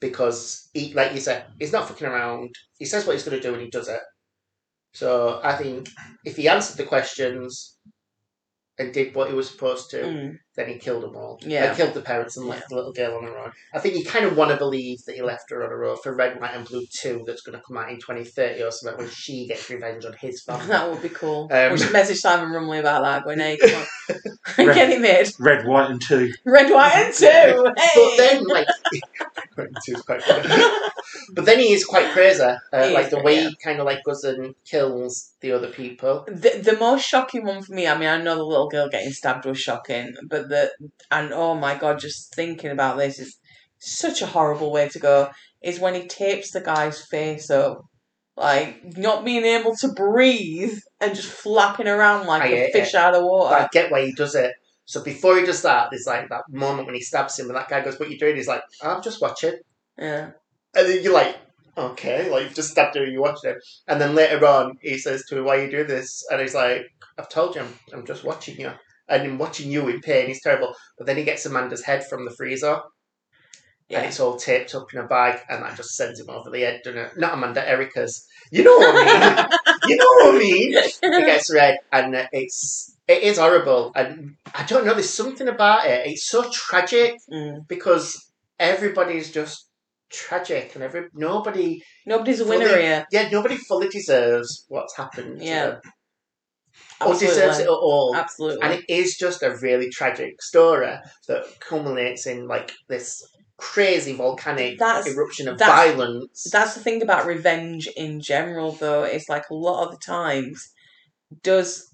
because he, like you said, he's not fucking around. He says what he's going to do and he does it. So I think if he answered the questions and did what he was supposed to, Mm. then he killed them all. Yeah. He killed the parents and left the little girl on her own. I think you kind of want to believe that he left her on her own for Red, White, and Blue 2 that's going to come out in 2030 or something when she gets revenge on his family. (laughs) that would be cool. Um, we should message Simon Rumley about that. Going, hey, come on. Red- (laughs) (laughs) get him made. Red, white, and two. Red, white, and two. Hey. But then, like, Two's quite funny. (laughs) but then he is quite crazy. Uh, like is, the way yeah. he kind of like goes and kills the other people. The, the most shocking one for me, I mean, I know the little girl getting stabbed was shocking, but the, and oh my god, just thinking about this is such a horrible way to go, is when he tapes the guy's face up. Like, not being able to breathe and just flapping around like I a fish it. out of But water. I get why he does it. So before he does that, there's like that moment when he stabs him, and that guy goes, "What you doing?" He's like, "I'm just watching." Yeah. And then you're like, "Okay, like you've just stabbed him, you're watching him." And then later on, he says to him, "Why are you doing this?" And he's like, "I've told you, I'm, I'm just watching you." And in watching you in pain is terrible. But then he gets Amanda's head from the freezer, and it's all taped up in a bag, and that just sends him over the edge, doesn't it? Not Amanda, Erica's. You know what I mean? (laughs) you know what I mean? It gets red, and it's it is horrible. And I don't know. There's something about it. It's so tragic Mm. because everybody's just tragic, and every nobody, Nobody's a winner Fully- here. yeah, nobody fully deserves what's happened. to Yeah. or deserves it at all. Absolutely. And it is just a really tragic story that culminates in like this crazy volcanic That's- eruption of that's- violence. That's the thing about revenge in general, though. It's like a lot of the times, does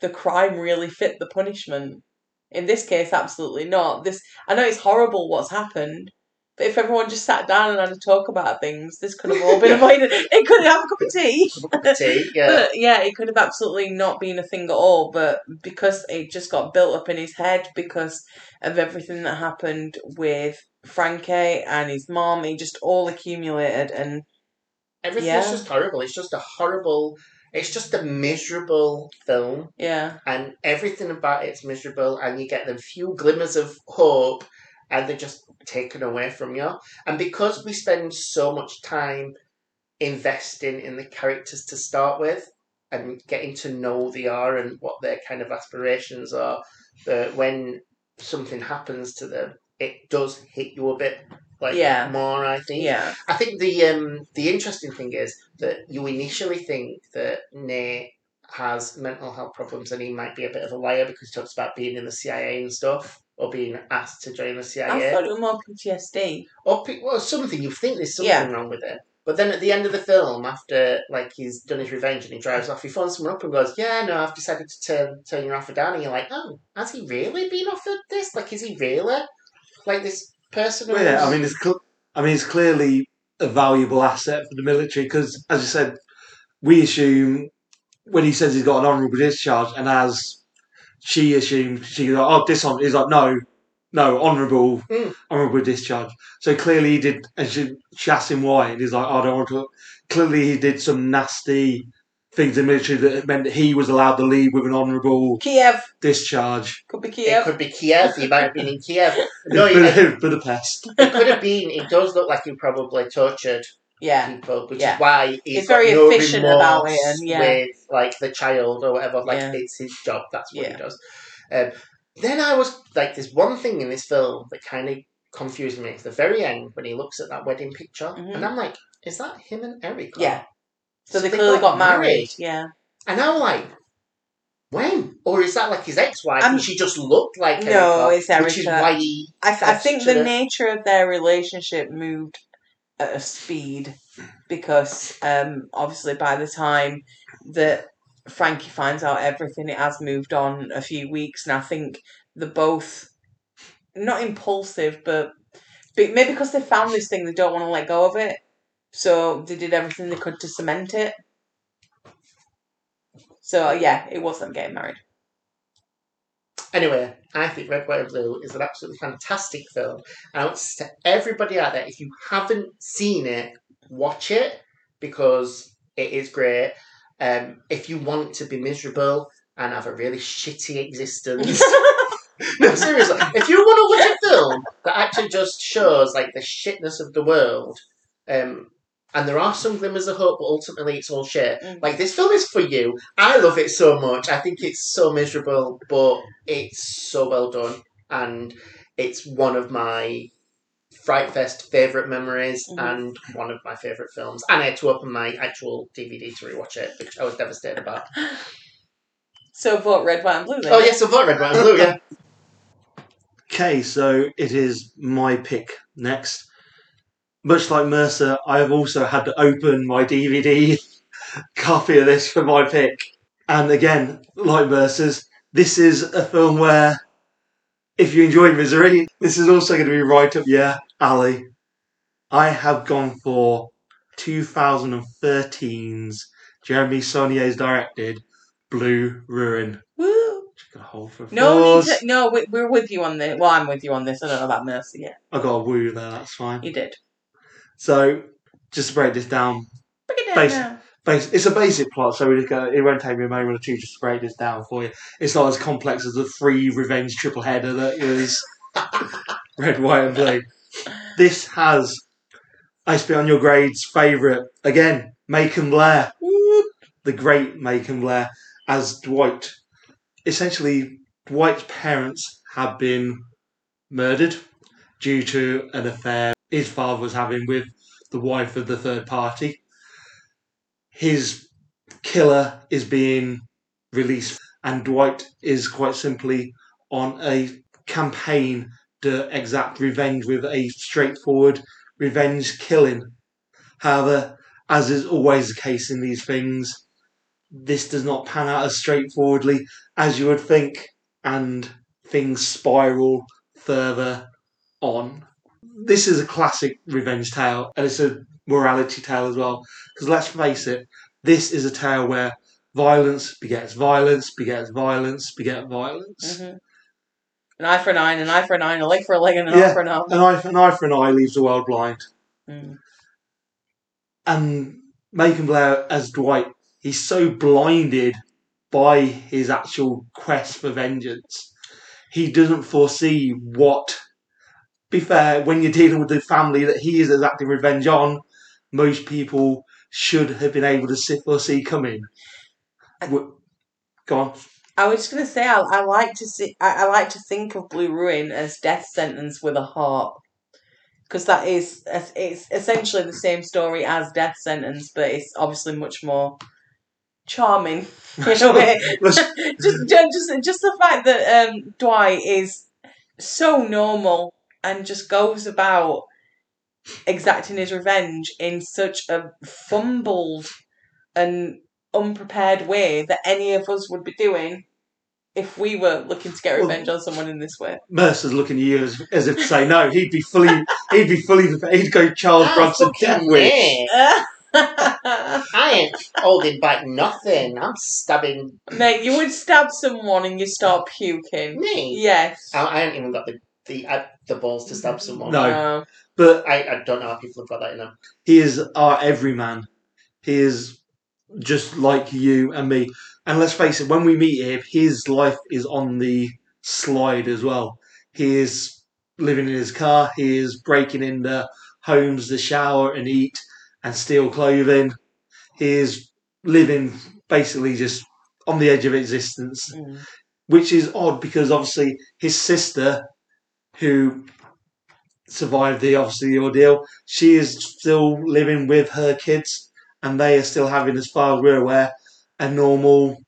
the crime really fit the punishment? In this case, absolutely not. This I know it's horrible what's happened, but if everyone just sat down and had a talk about things, this could have all been (laughs) avoided. It could have a cup of tea. Cup of tea, yeah. (laughs) But yeah, it could have absolutely not been a thing at all. But because it just got built up in his head because of everything that happened with Frankie and his mom, it just all accumulated. And Everything's Yeah. just horrible. It's just a horrible. It's just a miserable film, yeah, and everything about it's miserable. And you get the few glimmers of hope, and they're just taken away from you. And because we spend so much time investing in the characters to start with, and getting to know who they are and what their kind of aspirations are, that when something happens to them, it does hit you a bit like Yeah. more. I think. yeah, I think the um the interesting thing is that you initially think that Nate has mental health problems and he might be a bit of a liar because he talks about being in the CIA and stuff or being asked to join the CIA. I CIA thought it was more PTSD. or pe- well something you think there's something Yeah. wrong with it. But then at the end of the film, after like he's done his revenge and he drives off, he phones someone up and goes, "Yeah, no, I've decided to turn turn your offer down." And you're like, "Oh, has he really been offered this? Like, is he really like this person?" Well, yeah, I mean, it's cl- I mean, it's clearly a valuable asset for the military because, as you said, we assume when he says he's got an honourable discharge, and as she assumed she was like, "Oh, dishonor." He's like, "No, no honourable Mm. honourable discharge. So clearly he did. And she, she asked him why, and he's like, "I don't want to." Clearly he did some nasty things in military that meant that he was allowed to leave with an honourable Kiev discharge. could be Kiev. It Kiev. could be Kiev. He might have been in Kiev. (laughs) No, in it, Bud- Budapest. it could have been. It does look like he probably tortured Yeah, people, which Yeah. is why he's, got very no efficient about it, and yeah. with like the child or whatever. Like Yeah. it's his job. That's what he does. Um, then I was like, there's one thing in this film that kind of confused me. It's the very end when he looks at that wedding picture, Mhm. and I'm like, is that him and Eric? Yeah. So they clearly got married. Yeah. And I'm like, when? Or is that like his ex-wife? And she just looked like No, Erica, it's Which is Erica. why he. I, I think the nature of their relationship moved at a speed because um, obviously by the time that Frankie finds out everything, it has moved on a few weeks, and I think they're both not impulsive, but but maybe because they found this thing, they don't want to let go of it, so they did everything they could to cement it. So yeah, it was them getting married. Anyway, I think Red, White, and Blue is an absolutely fantastic film. And I want to to everybody out there, if you haven't seen it, watch it because it is great. Um, if you want to be miserable and have a really shitty existence, (laughs) (laughs) no, seriously, if you want to watch a film that actually just shows like the shitness of the world, um, and there are some glimmers of hope, but ultimately it's all shit. Mm. Like this film is for you. I love it so much. I think it's so miserable, but it's so well done, and it's one of my Fright Fest favorite memories Mhm. and one of my favorite films. And I had to open my actual DVD to rewatch it, which I was devastated about. (laughs) so vote red, white, and blue. Then. Oh yes, I vote Red, White, and Blue. Yeah. (laughs) Okay, so it is my pick next. Much like Mercer, I have also had to open my DVD (laughs) copy of this for my pick. And again, like Mercer's, this is a film where, if you enjoy Misery, this is also going to be right up your alley. I have gone for 2013's Jeremy Saulnier's directed Blue Ruin. Woo. Just got a hold for No, need to, no, we, we're with you on this. Well, I'm with you on this. I don't know about Mercy yet. I got a woo there, that's fine. You did. So, just to break this down, Break it down Basic. now. it's a basic plot, so we go, it won't take me a moment or two just to break this down for you. It's not as complex as the free revenge triple header that is (laughs) red, white, and blue. This has I spit on your Grave's favourite again, Macon Blair, the great Macon Blair as Dwight. Essentially, Dwight's parents have been murdered due to an affair his father was having with the wife of the third party. His killer is being released, and Dwight is quite simply on a campaign to exact revenge with a straightforward revenge killing. However, as is always the case in these things, this does not pan out as straightforwardly as you would think, and things spiral further on. This is a classic revenge tale, and it's a morality tale as well. Because let's face it, this is a tale where violence begets violence, begets violence, begets violence. hmm An eye for an eye, an eye for an eye, a leg for a leg, and an Yeah. eye for. An eye, an eye for an eye leaves the world blind. Mm. and Macon Blair as Dwight, he's so blinded by his actual quest for vengeance. He doesn't foresee what. Be fair, when you're dealing with the family that he is exacting revenge on, most people should have been able to see, foresee coming. W- Go on. I was just gonna say, I, I like to see, I, I like to think of Blue Ruin as death sentence with a heart, because that is, it's essentially the same story as Death Sentence, but it's obviously much more charming in a way. Just, just, just the fact that um, Dwight is so normal and just goes about exacting his revenge in such a fumbled and unprepared way that any of us would be doing if we were looking to get Well- revenge on someone in this way. Mercer's looking at you as, as if to say no. He'd be fully. (laughs) He'd be fully. He'd go Charles Ah, Bronson fucking Death Wish. (laughs) I ain't holding back nothing. I'm stabbing Mate, you would stab someone and you start puking. me. Yes. I, I ain't even got the the uh, the balls to stab someone. No. No. But I, I don't know how people have got that in them. he is our everyman. He is just like you and me. And let's face it, when we meet him, his life is on the slide as well. He is living in his car. He is breaking into homes to shower and eat and steal clothing. He is living basically just on the edge of existence, Mm. which is odd because obviously his sister, who survived the obviously the ordeal, she is still living with her kids, and they are still having, as far as we're aware, a normal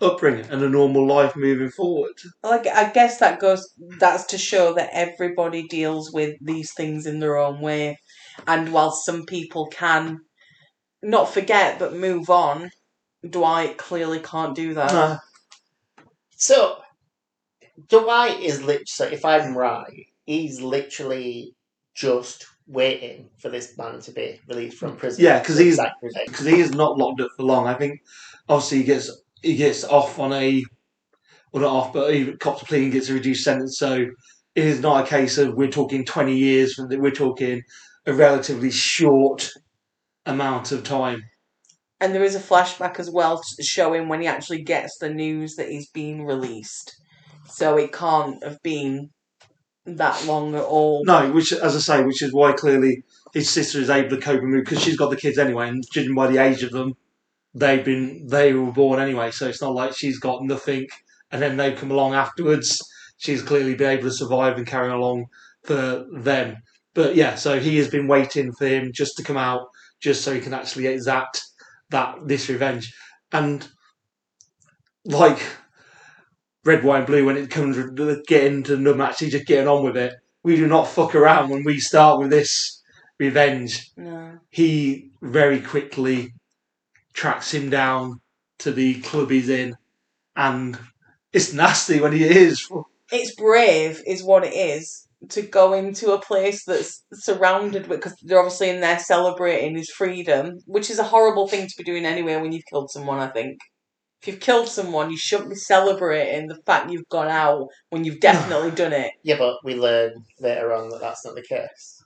upbringing and a normal life moving forward. Well, I I guess that goes. That's to show that everybody deals with these things in their own way, and while some people can not forget but move on, Dwight clearly can't do that. Uh, So, Dwight is lit. So, if I'm right, he's literally just waiting for this man to be released from prison. Yeah, 'cause he's- because he is not locked up for long. I think obviously he gets he gets off on a well not off, but he cops a plea and gets a reduced sentence. So it is not a case of we're talking twenty years. We're talking a relatively short amount of time. And there is a flashback as well t- showing when he actually gets the news that he's been released. So it can't have been that long at all. No, which as I say, which is why clearly his sister is able to cope and move because she's got the kids anyway, and judging by the age of them, they've been they were born anyway. So it's not like she's got nothing, and then they come along afterwards. She's clearly been able to survive and carry along for them. But yeah, so he has been waiting for him just to come out, just so he can actually exact that this revenge, and like red, white, and blue when it comes to getting to them actually just getting on with it. We do not fuck around when we start with this revenge. No. He very quickly tracks him down to the club he's in, and it's nasty when he is. It's brave, is what it is, to go into a place that's surrounded with, because they're obviously in there celebrating his freedom, which is a horrible thing to be doing anyway when you've killed someone, I think. If you've killed someone, you shouldn't be celebrating the fact you've gone out when you've definitely done it. Yeah, but we learn later on that that's not the case.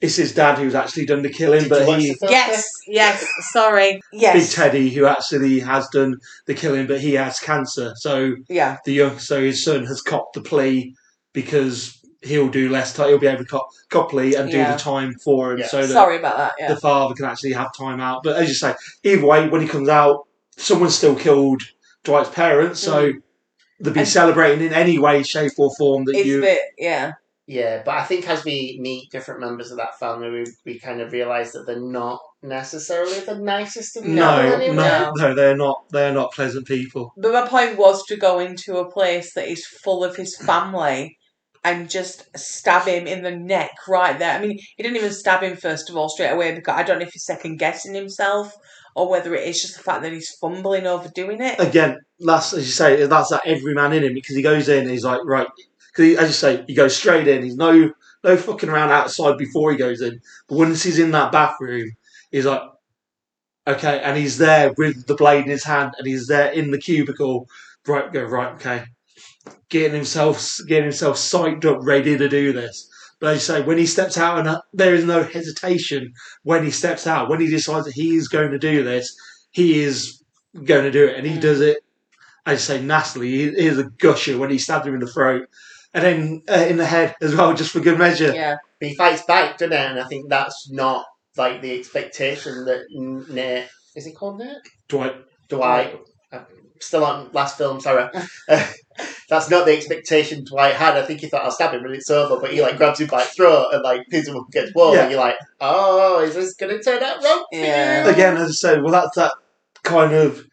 It's his dad who's actually done the killing, Did but you watch he the film? Yes, yes, sorry. Yes Big Yes. Teddy who actually has done the killing, but he has cancer. So Yeah. the young, so his son has copped the plea because he'll do less time. He'll be able to cop, cop plea and do Yeah. the time for him, Yeah. so that Sorry about that, yeah. the father can actually have time out. But as you say, either way, when he comes out, someone's still killed Dwight's parents, so they'll be Mm. And- celebrating in any way, shape, or form that It's you. a bit, yeah. Yeah, but I think as we meet different members of that family, we, we kind of realise that they're not necessarily the nicest of people no, anyway. no, no, they're not. They're not pleasant people. But my point was to go into a place that is full of his family and just stab him in the neck right there. I mean, he didn't even stab him first of all straight away because I don't know if he's second guessing himself or whether it is just the fact that he's fumbling over doing it. Again, that's as you say, that's that every man in him because he goes in, he's like, right, because as you say, he goes straight in. He's no no fucking around outside before he goes in. But once he's in that bathroom, he's like, okay, and he's there with the blade in his hand, and he's there in the cubicle. Right, go right, okay, getting himself getting himself psyched up, ready to do this. But as you say, when he steps out, and uh, there is no hesitation when he steps out. When he decides that he is going to do this, he is going to do it, and he Mm. does it. As you say, nastily. He, he is a gusher when he stabs him in the throat, and then uh, in the head as well, just for good measure. Yeah. But he fights back, doesn't he? And I think that's not like the expectation that Nate is he called Nate? Dwight. Dwight. Uh, Still on last film, sorry. (laughs) that's not the expectation Dwight had. I think he thought I'll stab him and it's over, but he like grabs him by the throat and like pins him up against the wall, Yeah. and you're like, oh, is this gonna turn out wrong? for Yeah. you? Again, as I said, well, that's that kind of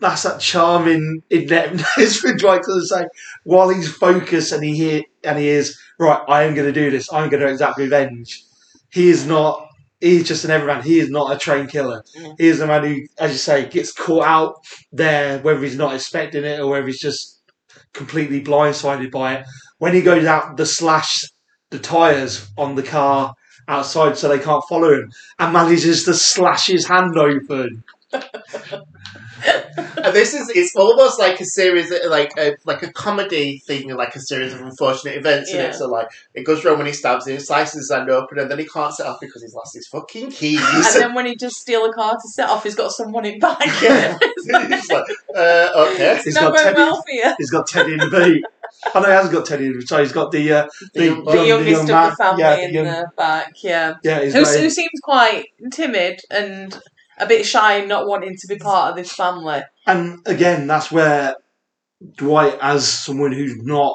that's that charming ineptness (laughs) for Dwight to say while he's focused and he hear and he is right. I am going to do this. I'm going to exact revenge. He is not. He's just an everyman. He is not a trained killer. Mm. He is a man who, as you say, gets caught out there, whether he's not expecting it or whether he's just completely blindsided by it. When he goes out, the slash the tires on the car outside so they can't follow him, and manages to slash his hand open. (laughs) And this is it's almost like a series of, like a like a comedy thing, like a series of unfortunate events in it. So like it goes wrong when he stabs him, slices his hand open, and then he can't set off because he's lost his fucking keys. And then when he does steal a car to set off, he's got someone in back. Yeah. (laughs) He's like, uh, okay. it's He's not got going Teddy- well. He's got Teddy in the beat. I know he hasn't got Teddy in the beat. So he's got the uh, The the, young young, boy. The the youngest young of man. the family yeah, the in young, the back, yeah. yeah, he's Who, got who seems quite timid and a bit shy and not wanting to be part of this family. And again, that's where Dwight, as someone who's not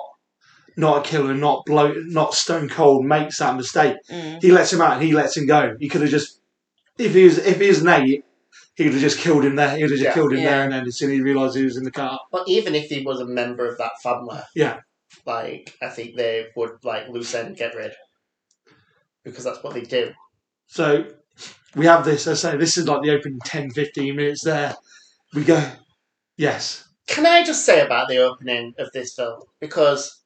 not a killer, not blow, not stone cold, makes that mistake. Mm. He lets him out. and He lets him go. He could have just, if he was, if he was Nate, he'd have just killed him there. He'd have just Yeah. killed him Yeah. there, and then as soon as he realised he was in the car, But even if he was a member of that family, Yeah. like I think they would like loose end get rid because that's what they do. So we have this. I say this is like the opening 10, 15 minutes there. We go, yes, Can I just say about the opening of this film because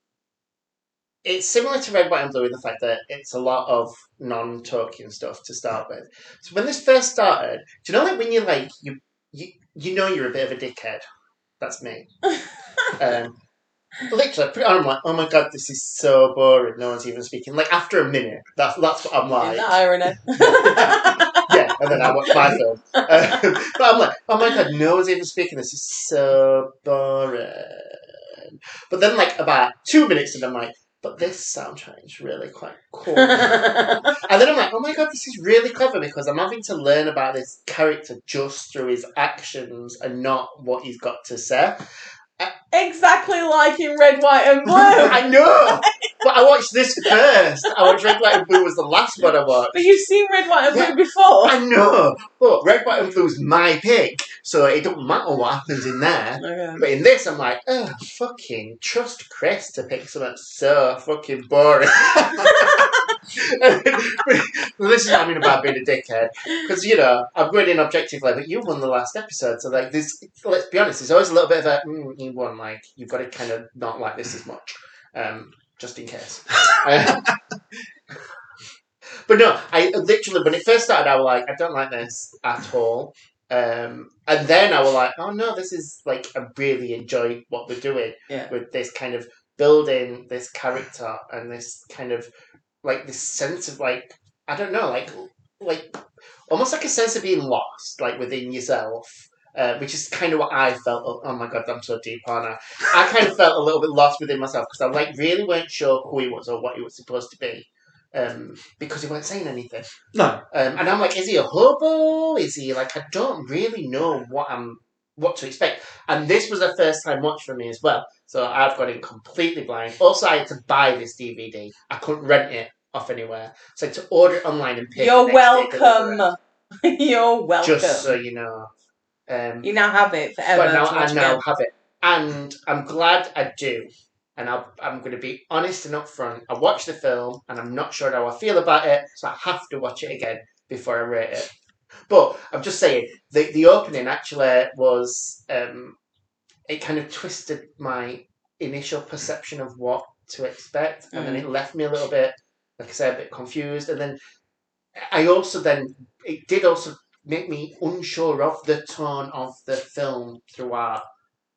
it's similar to Red, White, and Blue in the fact that it's a lot of non-talking stuff to start with. So when this first started, do you know like when you like you you you know you're a bit of a dickhead? That's me. (laughs) um, literally, pretty- I'm like, oh my god, this is so boring. No one's even speaking. Like after a minute, that's that's what I'm In like. the irony. (laughs) (laughs) and then I watch my film. Um, but I'm like, oh my god, no one's even speaking. This is so boring. But then, like about two minutes, and I'm like, but this soundtrack is really quite cool. (laughs) and then I'm like, oh my god, this is really clever because I'm having to learn about this character just through his actions and not what he's got to say. Exactly like in Red, White, and Blue. (laughs) I know, but I watched this first. I watched Red, White, and Blue was the last one I watched. but you've seen Red, White, and Yeah. Blue before. I know, but Red, White, and Blue's my pick, so it don't matter what happens in there. Oh, okay. But in this, I'm like, oh, fucking trust Chris to pick something so fucking boring. (laughs) (laughs) well, this is what I mean about being a dickhead. Because, you know, I'm going in objectively, but you won the last episode, so, like, this, let's be honest, there's always a little bit of a, mm, you won, like, you've got to kind of not like this as much, um, just in case. (laughs) Um, but no, I literally, when it first started, I was like, I don't like this at all. Um, and then I was like, oh no, this is like I really enjoy what we're doing Yeah. with this kind of building this character and this kind of like this sense of like I don't know, like like almost like a sense of being lost, like within yourself. Uh, which is kind of what I felt. Oh, oh my god, I'm so deep, aren't I? I kind of felt a little bit lost within myself because I like really weren't sure who he was or what he was supposed to be, um, because he weren't saying anything. no, Um, and I'm like, is he a hobo? Is he like? I don't really know what I'm what to expect. And this was a first time watch for me as well, so I've got it completely blind. Also, I had to buy this DVD. I couldn't rent it off anywhere, so to order it online and pay. You're for next day delivery. welcome. (laughs) You're welcome. Just so you know. Um, you now have it forever. but now I now again. have it, and I'm glad I do. And I'll, I'm going to be honest and upfront. I watched the film, and I'm not sure how I feel about it, so I have to watch it again before I rate it. But I'm just saying the the opening actually was um, it kind of twisted my initial perception of what to expect, and then it left me a little bit, like I said, a bit confused. And then I also then it did also make me unsure of the tone of the film throughout.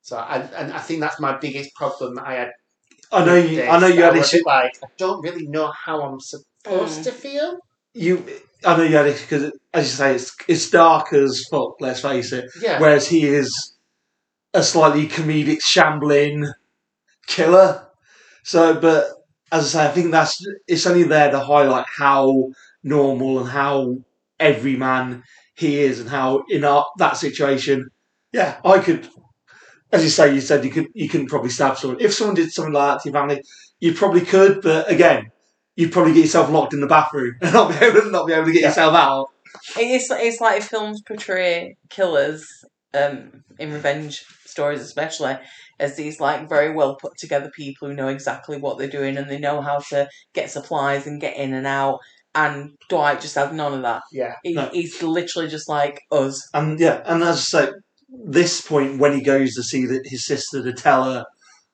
So I, and I think that's my biggest problem that I had. I know you. this, I know you had was issue. Like I don't really know how I'm supposed Mm. to feel. You, I know you had issue because, as you say, it's it's dark as fuck. Let's face it. Yeah, Whereas he is a slightly comedic, shambling killer. So, but as I say, I think that's it's only there to highlight how normal and how everyman he is, and how in our, that situation, yeah, I could, as you say, you said you could you can probably stab someone if someone did something like that to your family, you probably could, but again. You'd probably get yourself locked in the bathroom (laughs) and not be able to, not be able to get Yeah. yourself out. It's it's like films portray killers um, in revenge stories, especially as these like very well put together people who know exactly what they're doing and they know how to get supplies and get in and out. And Dwight just has none of that. yeah, He, No. He's literally just like us. And yeah, and as I say, this point when he goes to see the, his sister to tell her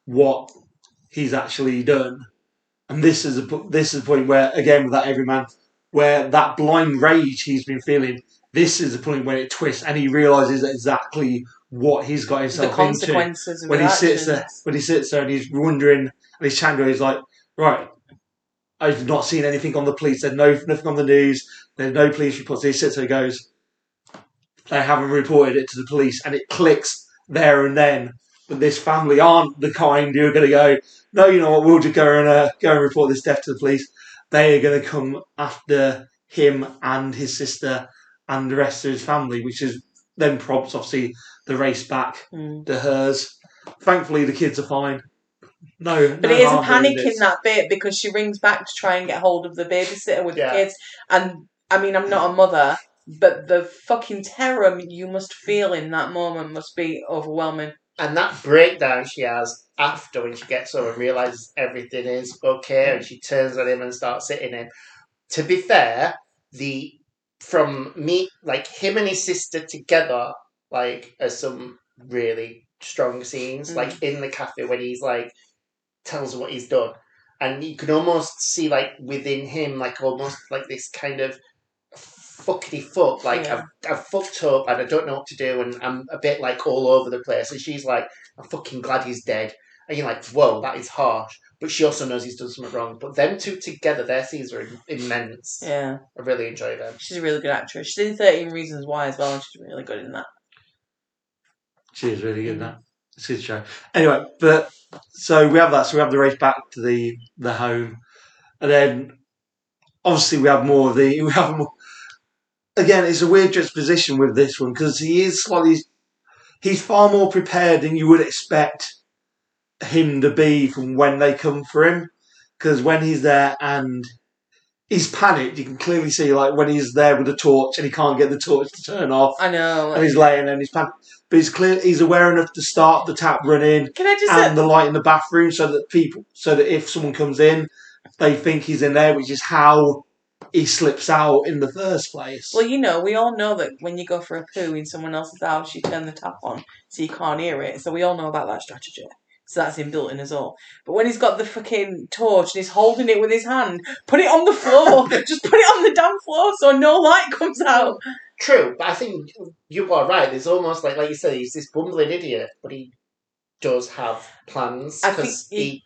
what he's actually done, and this is a this is the point where again with that everyman, where that blind rage he's been feeling, this is the point when it twists and he realizes exactly what he's got himself into. consequences of When he his sits there, when he sits there and he's wondering, and he's chatting, he's like, right. I've not seen anything on the police. There's no nothing on the news. There's no police reports. He sits there and goes, they haven't reported it to the police, and it clicks there and then. But this family aren't the kind who are going to go, no, you know what, we'll just go and uh, go and report this death to the police. They are going to come after him and his sister and the rest of his family, which is then prompts obviously the race back Mm. to hers. Thankfully, the kids are fine. No, But no it is a panic in that bit because she rings back to try and get hold of the babysitter with Yeah. the kids. And I mean, I'm not a mother, but the fucking terror you must feel in that moment must be overwhelming. And that breakdown she has after when she gets home and realizes everything is okay, and she turns on him and starts hitting him. To be fair, the from me like him and his sister together, like are some really strong scenes. Mm. Like in the cafe when he's like tells what he's done, and you can almost see like within him, like almost like this kind of fuckity fuck. Like Yeah. I've, I've fucked up and I don't know what to do, and I'm a bit like all over the place. And she's like, I'm fucking glad he's dead. And you're like, whoa, that is harsh. But she also knows he's done something wrong. But them two together, their scenes are immense. Yeah. I really enjoy them. She's a really good actress. She's in 13 Reasons Why as well, and she's really good in that. She is really good in that. It's a good show. Anyway, but so we have that. So we have the race back to the the home, and then obviously we have more of the (laughs) we have more. Again, it's a weird juxtaposition with this one because he is slightly. He's far more prepared than you would expect him to be from when they come for him. Because when he's there and he's panicked, you can clearly see like when he's there with the torch and he can't get the torch to turn off, I know. and he's laying there and he's panicked. But he's clear. He's aware enough to start the tap running Can I just and the light in the bathroom, so that people, so that if someone comes in, they think he's in there, which is how he slips out in the first place. well, you know, we all know that when you go for a poo in someone else's house, you turn the tap on so you can't hear it. So we all know about that strategy. So that's him built in as well. But when he's got the fucking torch and he's holding it with his hand, put it on the floor. (laughs) Just put it on the damn floor so no light comes out. True, but I think you are right. There's almost like, like you said, he's this bumbling idiot, but he does have plans because he,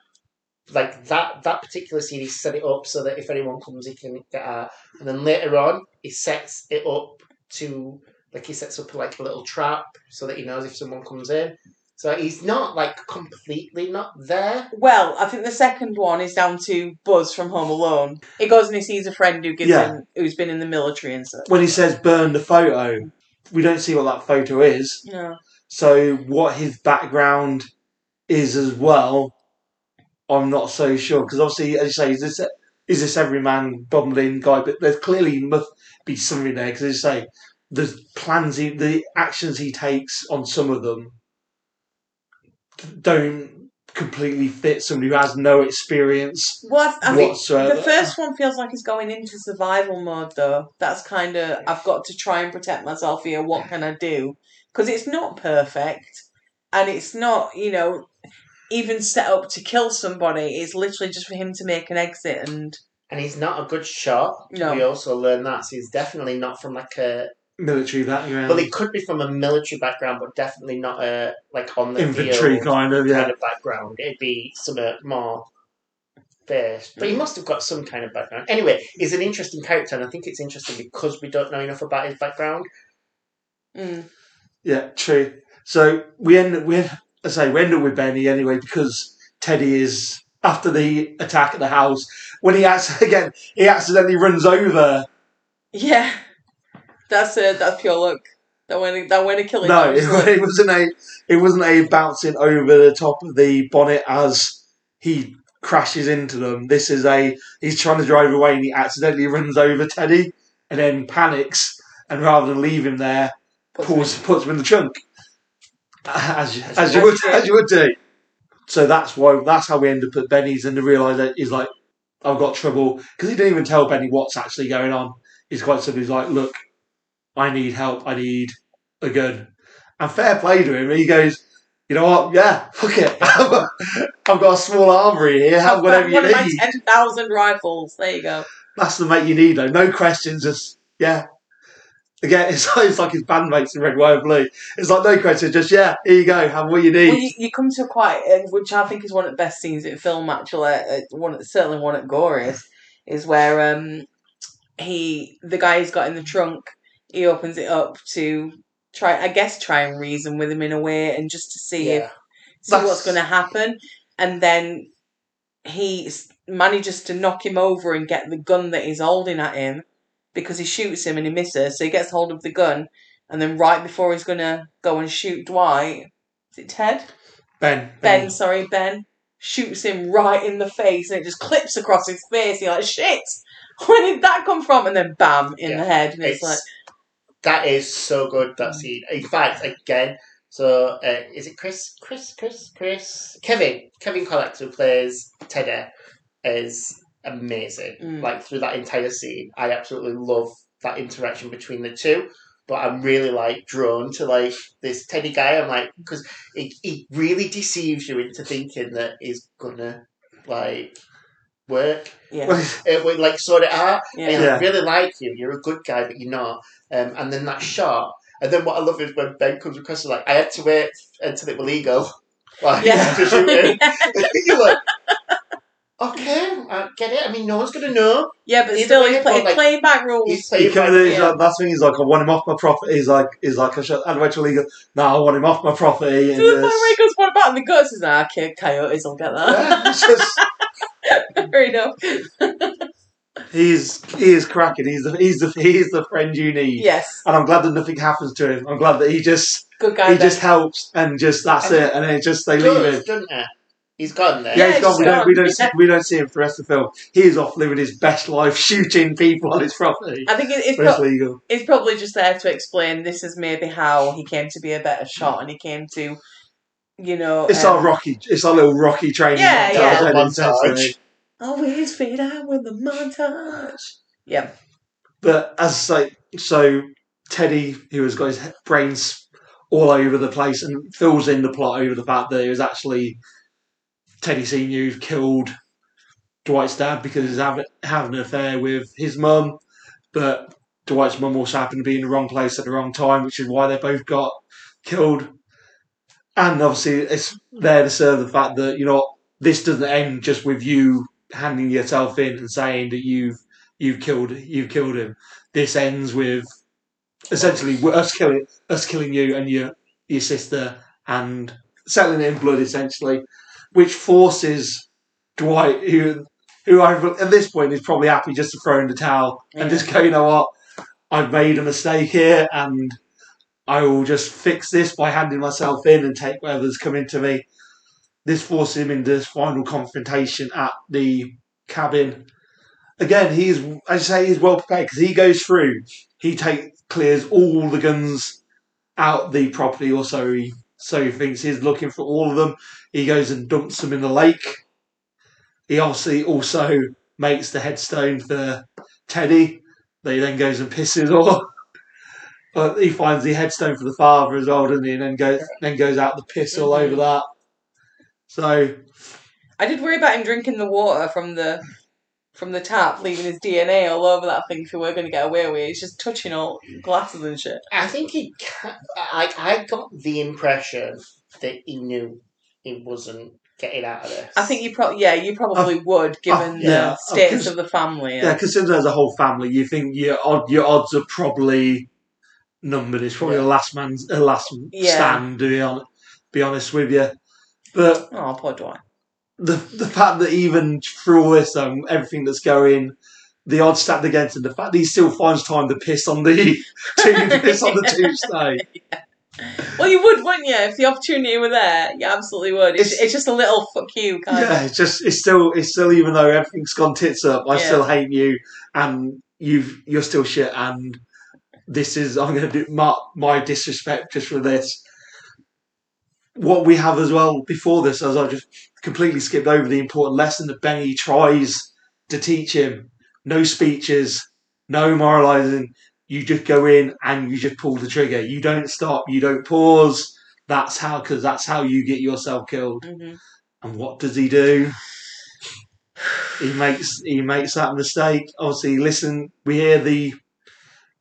like that that particular scene, he set it up so that if anyone comes, he can get out. And then later on, he sets it up to like he sets up like a little trap so that he knows if someone comes in. So he's not like completely not there. Well, I think the second one is down to Buzz from Home Alone. He goes and he sees a friend who gives Yeah. him, who's been in the military and such. when he says burn the photo, we don't see what that photo is. No. So what his background is as well, I'm not so sure because obviously, as you say, is this is this every man bumbling guy? But there clearly must be something there because as you say, the plans, he, the actions he takes on some of them don't completely fit somebody who has no experience Well, I, I think whatsoever. the first one feels like he's going into survival mode, though. That's kind of I've got to try and protect myself here. What can I do? Because it's not perfect, and it's not you know even set up to kill somebody. It's literally just for him to make an exit and And he's not a good shot. No. We also learn that. So he's definitely not from like a military background, Well, he could be from a military background, but definitely not a like on the infantry field kind of yeah. kind of background. It'd be something more based. But he must have got some kind of background. Anyway, he's an interesting character, and I think it's interesting because we don't know enough about his background. mm, Yeah, true. So we end we I say we end up with Benny anyway because Teddy is after the attack at the house when he acts (laughs) again he accidentally runs over. yeah, that's it. that's pure luck. That went that went a killing. No, it, (laughs) it wasn't a it wasn't a bouncing over the top of the bonnet as he crashes into them. This is a he's trying to drive away and he accidentally runs over Teddy and then panics and rather than leave him there Puts pulls puts him in the trunk. As, you- As as you would as you would do. So that's why that's how we end up at Benny's and to realise that he's like, I've got trouble because he didn't even tell Benny what's actually going on. He's quite simply he's like, look, I need help. I need a gun. And fair play to him. He goes, you know what? Yeah, fuck it. (laughs) I've got a small armory here. Have whatever you one of my need. ten thousand rifles. There you go. That's the mate you need though. No questions. Just yeah. Again, (laughs) it's, it's like his bandmates in Red, White, and Blue. It's like no questions. just yeah, here you go, have what you need. Well, you, you come to a quite, uh, which I think is one of the best scenes in film. Actually, uh, one certainly one at Glorious is where um he the guy he's got in the trunk. He opens it up to try, I guess, try and reason with him in a way, and just to see if see That's- what's going to happen. And then he manages to knock him over and get the gun that he's holding at him because he shoots him and he misses. So he gets hold of the gun, and then right before he's going to go and shoot Dwight, is it Ted? Ben, Ben, sorry, Ben shoots him right in the face, and it just clips across his face. You're like, shit. (laughs) Where did that come from? And then bam in Yeah. the head, and it's, It's, like, that is so good that scene. In fact, again, so uh, is it Chris? Chris? Chris? Chris? Kevin? Kevin Kolack who plays Teddy is amazing. Mm. Like through that entire scene, I absolutely love that interaction between the two. But I'm really like drawn to like this Teddy guy. I'm like because he, he really deceives you into thinking that he's gonna like work. yeah, (laughs) It would like sort it out. yeah. I Yeah. really like you. You're a good guy, but you're not. Um, and then that shot. And then what I love is when Ben comes across, like, I had to wait until it was (laughs) legal. Like, Yeah. to shoot him. you're like, okay, I get it. I mean, no one's going to know. Yeah, but Either still, way, he's play, like, playing back rules. He's playing kind by- of, he's yeah. like, that's the thing. He's like, I want him off my property. He's like, he's like, I should, and eventually, he goes, no, I want him off my property. (laughs) And To the point where he goes, what about the guts? He's like, okay, coyotes will get that. Yeah. It's (laughs) just, Fair enough. he's he is cracking. He's the he's the he's the friend you need. Yes, And I'm glad that nothing happens to him. I'm glad that he just good guy. he Ben. just helps and just that's And it. And then it just they leave him. Does, doesn't he? He's gone there. Yeah, Yeah, he's gone. We don't, we don't, see, we don't see him for the rest of the film. He is off living his best life, (laughs) shooting people on his property. I think it, it's, But it's pro- legal. it's probably just there to explain this is maybe how he came to be a better shot and he came to, you know. It's um, our Rocky. It's our little Rocky training. Yeah, yeah. montage, essentially. Always fade out with the montage. Yeah. But as like so, Teddy, who has got his brains all over the place, and fills in the plot over the fact that it was actually Teddy Senior who killed Dwight's dad because he's having, having an affair with his mum, but Dwight's mum also happened to be in the wrong place at the wrong time, which is why they both got killed. And obviously, it's there to serve the fact that you know this doesn't end just with you handing yourself in and saying that you've you've killed you've killed him. This ends with essentially us killing us killing you and your your sister and settling it in blood essentially, which forces Dwight who who I, at this point is probably happy just to throw in the towel and just go, you know what, I've made a mistake here and I will just fix this by handing myself in and take whatever's coming to me. This forces him into this final confrontation at the cabin. Again, he's as I say, he's well prepared because he goes through. He take clears all the guns out the property, or so he so he thinks he's looking for all of them. He goes and dumps them in the lake. He obviously also makes the headstone for Teddy. That he then goes and pisses off. But he finds the headstone for the father as well, doesn't he? And then goes then goes out the piss all over that. So I did worry about him drinking the water from the from the tap, leaving his DNA all over that thing if we were going to get away with it. He's just touching all glasses and shit. I think he. ca- I I got the impression that he knew he wasn't getting out of this. I think you probably, yeah, you probably would, given uh, yeah, the of status course. of the family. yeah, considering there's a whole family, you think your odd, your odds are probably numbered. It's probably Yeah. the last man's the last Yeah. stand. To be honest, be honest with you, but Oh, poor Dwight. the the fact that even through all this, um, everything that's going, the odds stacked against him. The fact that he still finds time to piss on the (laughs) to piss on the (laughs) tombstone. Well, you would, wouldn't you? If the opportunity were there, you absolutely would. It's, It's- it's just a little fuck you, kind Yeah, of. it's just it's still it's still even though everything's gone tits up, I Yeah. still hate you, and you've you're still shit, and this is I'm going to do my my disrespect just for this. What we have as well before this, as I just completely skipped over the important lesson that Benny tries to teach him: no speeches, no moralising. You just go in and you just pull the trigger. You don't stop. You don't pause. That's how, because that's how you get yourself killed. hmm And what does he do? He makes he makes that mistake. Obviously, listen. We hear the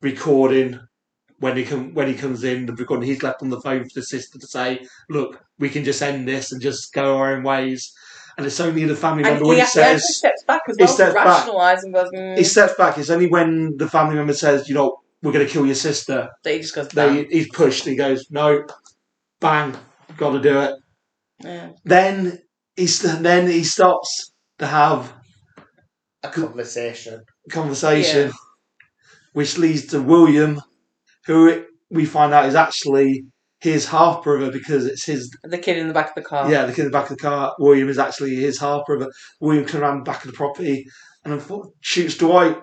recording when he come when he comes in the recording, he's left on the phone for the sister to say, "Look, we can just end this and just go our own ways." And it's only the family member he, when he he actually says steps back as he well to steps back. rationalise and goes, mm, he steps back. It's only when the family member says, "You know, we're going to kill your sister." that he just goes, They he's pushed. He goes, "No, bang, got to do it." Yeah. Then he then he stops to have A conversation. conversation, Yeah. Which leads to William, who we find out is actually his half brother because it's his. The kid in the back of the car. Yeah, the kid in the back of the car. William is actually his half brother. William comes around the back of the property and shoots Dwight.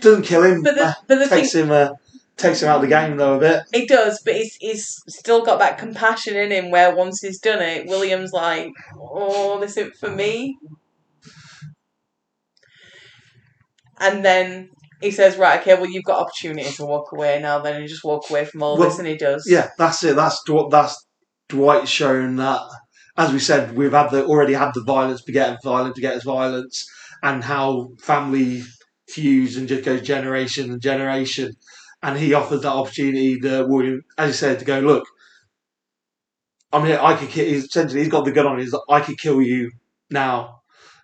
Doesn't kill him. But the, but the thing, takes him. Uh, takes him out of the game though a bit. It does, but he's, he's still got that compassion in him where once he's done it, William's like, oh, this isn't for me. And then he says, right, okay, well, you've got opportunity to walk away now then, and just walk away from all Well, this, and he does. Yeah, that's it. That's Dw- that's Dwight showing that. As we said, we've had the already had the violence begetting violence begets violence, and how family fuse and just goes generation and generation. And he offers that opportunity to William, as you said, to go look. I mean, I could. ki- He's essentially he's got the gun on. He's like, I could kill you now,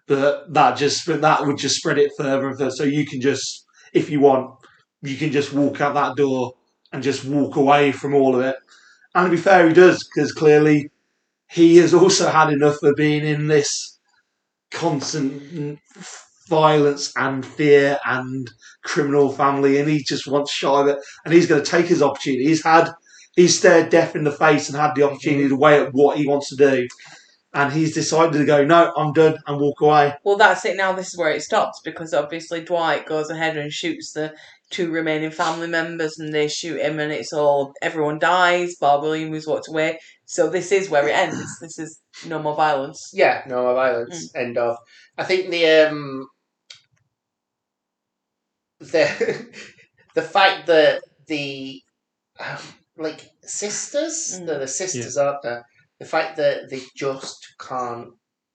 but that just that would just spread it further and further. So you can just, if you want, you can just walk out that door and just walk away from all of it. And to be fair, he does because clearly he has also had enough of being in this constant violence and fear and criminal family, and he just wants shy of it. And he's going to take his opportunity. He's had he's stared death in the face and had the opportunity mm. to weigh up what he wants to do. And he's decided to go, no, I'm done, and walk away. Well, that's it now. This is where it stops because obviously Dwight goes ahead and shoots the two remaining family members and they shoot him, and it's all everyone dies. Bob Williams walked away. So this is where it ends. This is no more violence. Yeah, no more violence. End of. I think the um the (laughs) the fact that the um, like sisters, Mm. the, the sisters aren't there. The fact that they just can't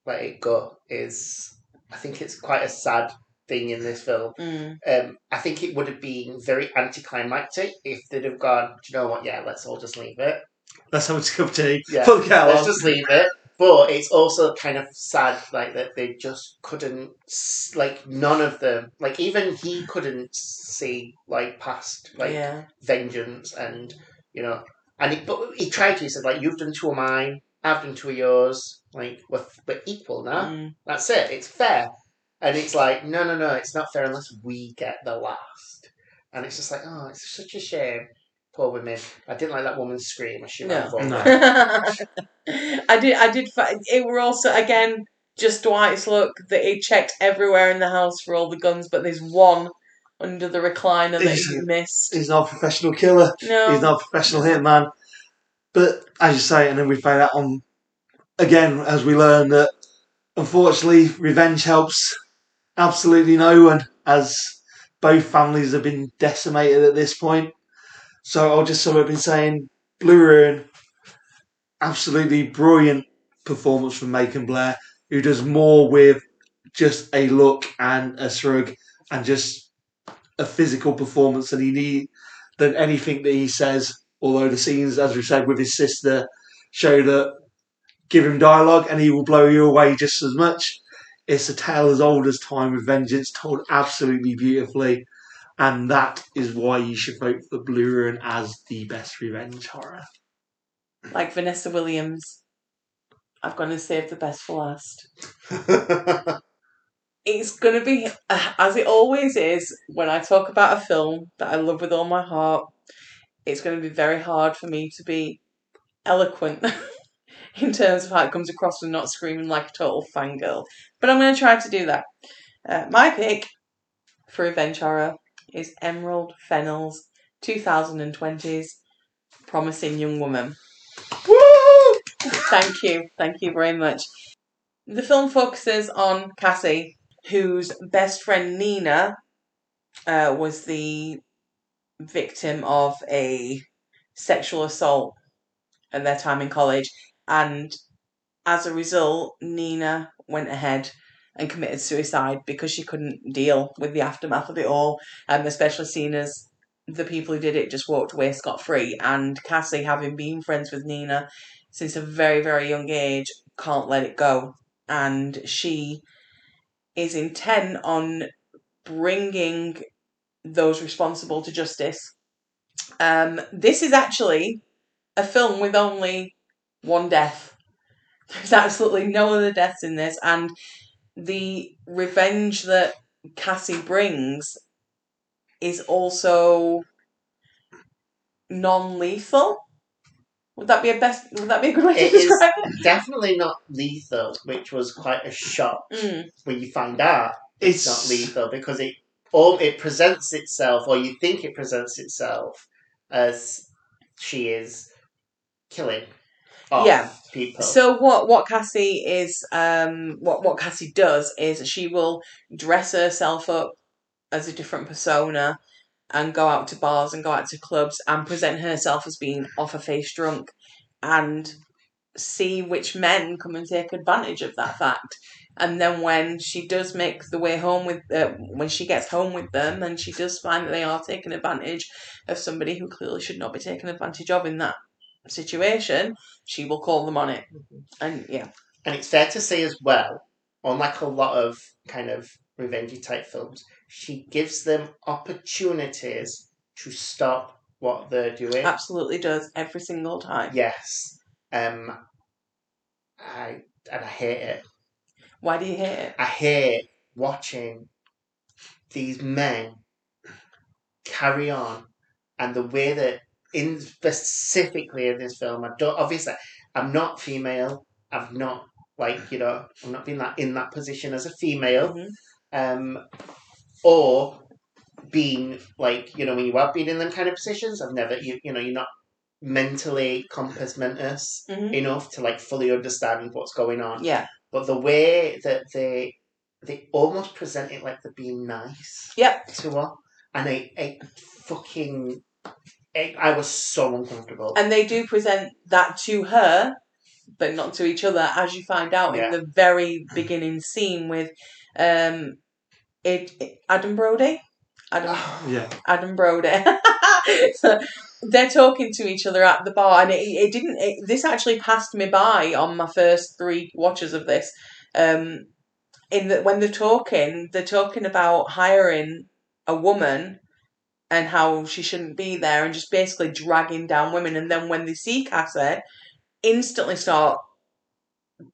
let it go is, I think it's quite a sad thing in this film. Mm. Um, I think it would have been very anticlimactic if they'd have gone. Do you know what? Yeah, let's all just leave it. Let's have a cup of tea. Yeah, Put the kettle let's just leave it. But it's also kind of sad, like that they just couldn't, like none of them, like even he couldn't see like past like yeah. vengeance and you know, and he, but he tried to. He said like you've done two of mine, I've done two of yours. Like we're we're equal now. Mm. That's it. It's fair. And it's like no, no, no. It's not fair unless we get the last. And it's just like oh, it's such a shame. Poor women. I didn't like that woman's scream as she No. ran forward. No. (laughs) (laughs) I did. I did. It were also again just Dwight's look that he checked everywhere in the house for all the guns, but there's one under the recliner that He's- he missed. He's not a professional killer. No, He's not a professional hitman. But as you say, and then we find out on again as we learn that unfortunately revenge helps absolutely no one, as both families have been decimated at this point. So I'll just sum up in saying Blue Ruin, absolutely brilliant performance from Macon Blair, who does more with just a look and a shrug and just a physical performance than he need than anything that he says. Although the scenes, as we said, with his sister, show that give him dialogue and he will blow you away just as much. It's a tale as old as time with vengeance, told absolutely beautifully, and that is why you should vote for Blue Ruin as the best revenge horror. like Vanessa Williams. I've gone and saved the best for last. (laughs) It's gonna be uh, as it always is when I talk about a film that I love with all my heart. It's gonna be very hard for me to be eloquent (laughs) in terms of how it comes across and not screaming like a total fangirl. But I'm gonna try to do that. Uh, my pick for revenge horror is Emerald Fennell's 2020's Promising Young Woman. Woo! Thank you. Thank you very much. The film focuses on Cassie, whose best friend Nina uh, was the victim of a sexual assault at their time in college. And as a result, Nina went ahead and committed suicide because she couldn't deal with the aftermath of it all, um, especially seeing as the people who did it just walked away scot free. And Cassie, having been friends with Nina since a very, very young age, can't let it go. And she is intent on bringing those responsible to justice. Um, this is actually a film with only one death. (laughs) There's absolutely no other deaths in this, and the revenge that Cassie brings is also non-lethal. Would that be a best? Would that be a good way to It is- describe it? Definitely not lethal, which was quite a shock Mm, when you find out It's it's not lethal because it all it presents itself, or you think it presents itself, as she is killing off Yeah. people. So what what Cassie is um what what Cassie does is she will dress herself up as a different persona and go out to bars and go out to clubs and present herself as being off her face drunk and see which men come and take advantage of that fact. And then when she does make the way home with uh, when she gets home with them and she does find that they are taking advantage of somebody who clearly should not be taken advantage of in that situation, she will call them on it. And yeah, And it's fair to say as well, unlike a lot of kind of revenge type films, she gives them opportunities to stop what they're doing. absolutely does every single time. Yes. Um I and I hate it. Why do you hate it? I hate watching these men carry on and the way that in specifically in this film I don't obviously I'm not female. I've not like, you know, I'm not being that in that position as a female. Mhm. Um or being like, you know, when you have being in them kind of positions, I've never you you know, you're not mentally compos mentis Mhm. enough to like fully understand what's going on Yeah. but the way that they they almost present it like they're being nice Yep. to her, and I, I fucking, I, I was so uncomfortable. And they do present that to her, but not to each other, as you find out Yeah. in the very beginning scene with um it, it- Adam Brody. Adam yeah. Adam Brody. so (laughs) they're talking to each other at the bar, and it, it didn't. It, this actually passed me by on my first three watches of this. Um, in that when they're talking, they're talking about hiring a woman and how she shouldn't be there, and just basically dragging down women. And then when they see Cassie, instantly start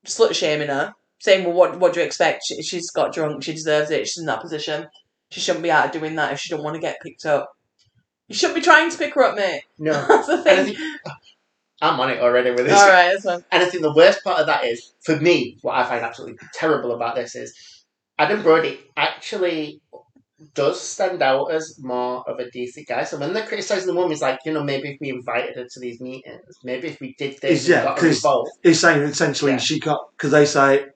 slut shaming her, saying, "Well, what what do you expect? She, she's got drunk. She deserves it. She's in that position." She shouldn't be out doing that if she don't want to get picked up. You shouldn't be trying to pick her up, mate. no, (laughs) That's the I thing. think uh, I'm on it already with this. All right, that's fine. And I think the worst part of that is, for me, what I find absolutely terrible about this is Adam Brody actually does stand out as more of a decent guy. So when they're criticising the woman, he's like, you know, maybe if we invited her to these meetings, maybe if we did this, Yeah, and got her 'cause- involved. He's saying essentially Yeah. she can't because they say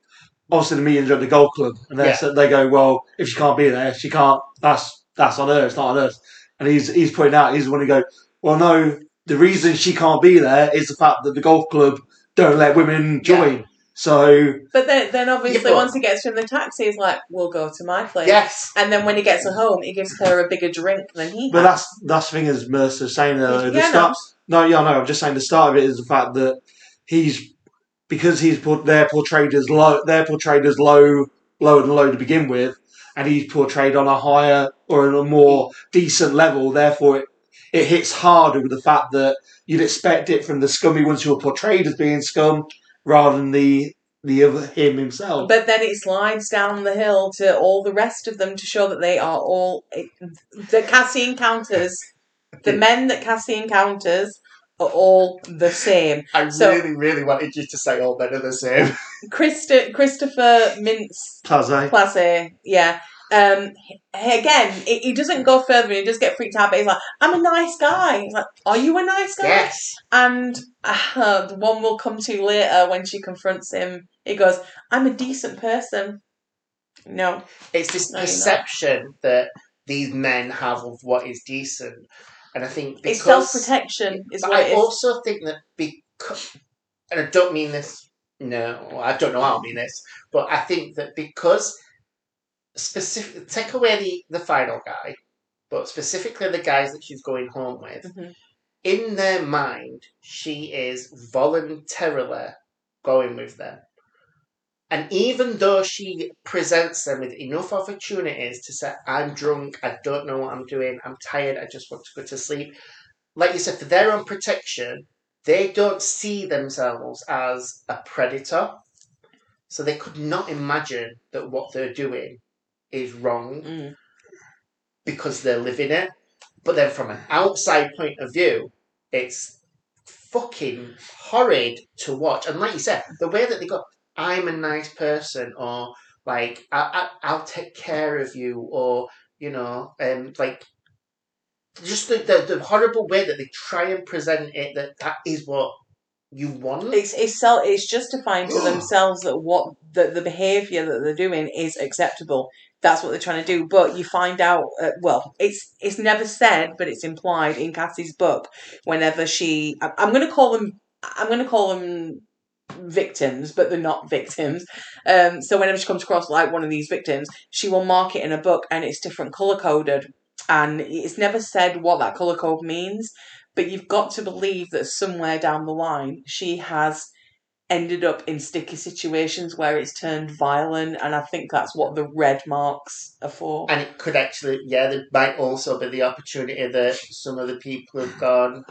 obviously the meetings are at the golf club and they Yeah. they go well if she can't be there she can't that's that's on her it's not on us and he's he's putting out he's the one to go well no the reason she can't be there is the fact that the golf club don't let women join so But then, then obviously, Yeah, once he gets from the taxi, he's like, "We'll go to my place." Yes. And then when he gets her home, he gives her a bigger drink than he. but had. that's that's the thing is Mercer's saying uh, the Yeah, start no yeah no I'm just saying the start of it is the fact that he's because he's put they're portrayed as low they're portrayed as low lower than low to begin with and he's portrayed on a higher or on a more decent level therefore it, it hits harder with the fact that you'd expect it from the scummy ones who are portrayed as being scum rather than the the other him himself But then it slides down the hill to all the rest of them to show that they are all the Cassie encounters. The (laughs) men that Cassie encounters are all the same. I So- really, really wanted you to say all men are the same. (laughs) Christa, Christopher Mintz Plaza Plasse, yeah. Um, again, he, he doesn't go further. and He does get freaked out, but he's like, "I'm a nice guy." He's like, "Are you a nice guy?" yes. And uh, (laughs) the one we'll come to later when she confronts him. He goes, "I'm a decent person." No, It's this No, perception that these men have of what is decent. And I think because it's self protection, is But what I it is. also think that because, and I don't mean this, no, I don't know how I mean this, but I think that because specific, take away the, the final guy, but specifically the guys that she's going home with, Mhm. in their mind, she is voluntarily going with them. And even though she presents them with enough opportunities to say, I'm drunk, I don't know what I'm doing, I'm tired, I just want to go to sleep, like you said, for their own protection, they don't see themselves as a predator. So they could not imagine that what they're doing is wrong Mm. because they're living it. But then from an outside point of view, it's fucking horrid to watch. And like you said, the way that they go, I'm a nice person, or like I, I I'll take care of you, or you know, um, like just the, the the horrible way that they try and present it that that is what you want. It's it's sel- it's justifying to themselves that what the the behaviour that they're doing is acceptable. That's what they're trying to do. But you find out, uh, well, it's it's never said, but it's implied in Cassie's book. Whenever she, I- I'm going to call them, I'm going to call them victims, but they're not victims. Um, so whenever she comes across like one of these victims, she will mark it in a book, and it's different color coded, and it's never said what that color code means. But you've got to believe that somewhere down the line, she has ended up in sticky situations where it's turned violent, and I think that's what the red marks are for. And it could actually, yeah, there might also be the opportunity that some of the people have gone,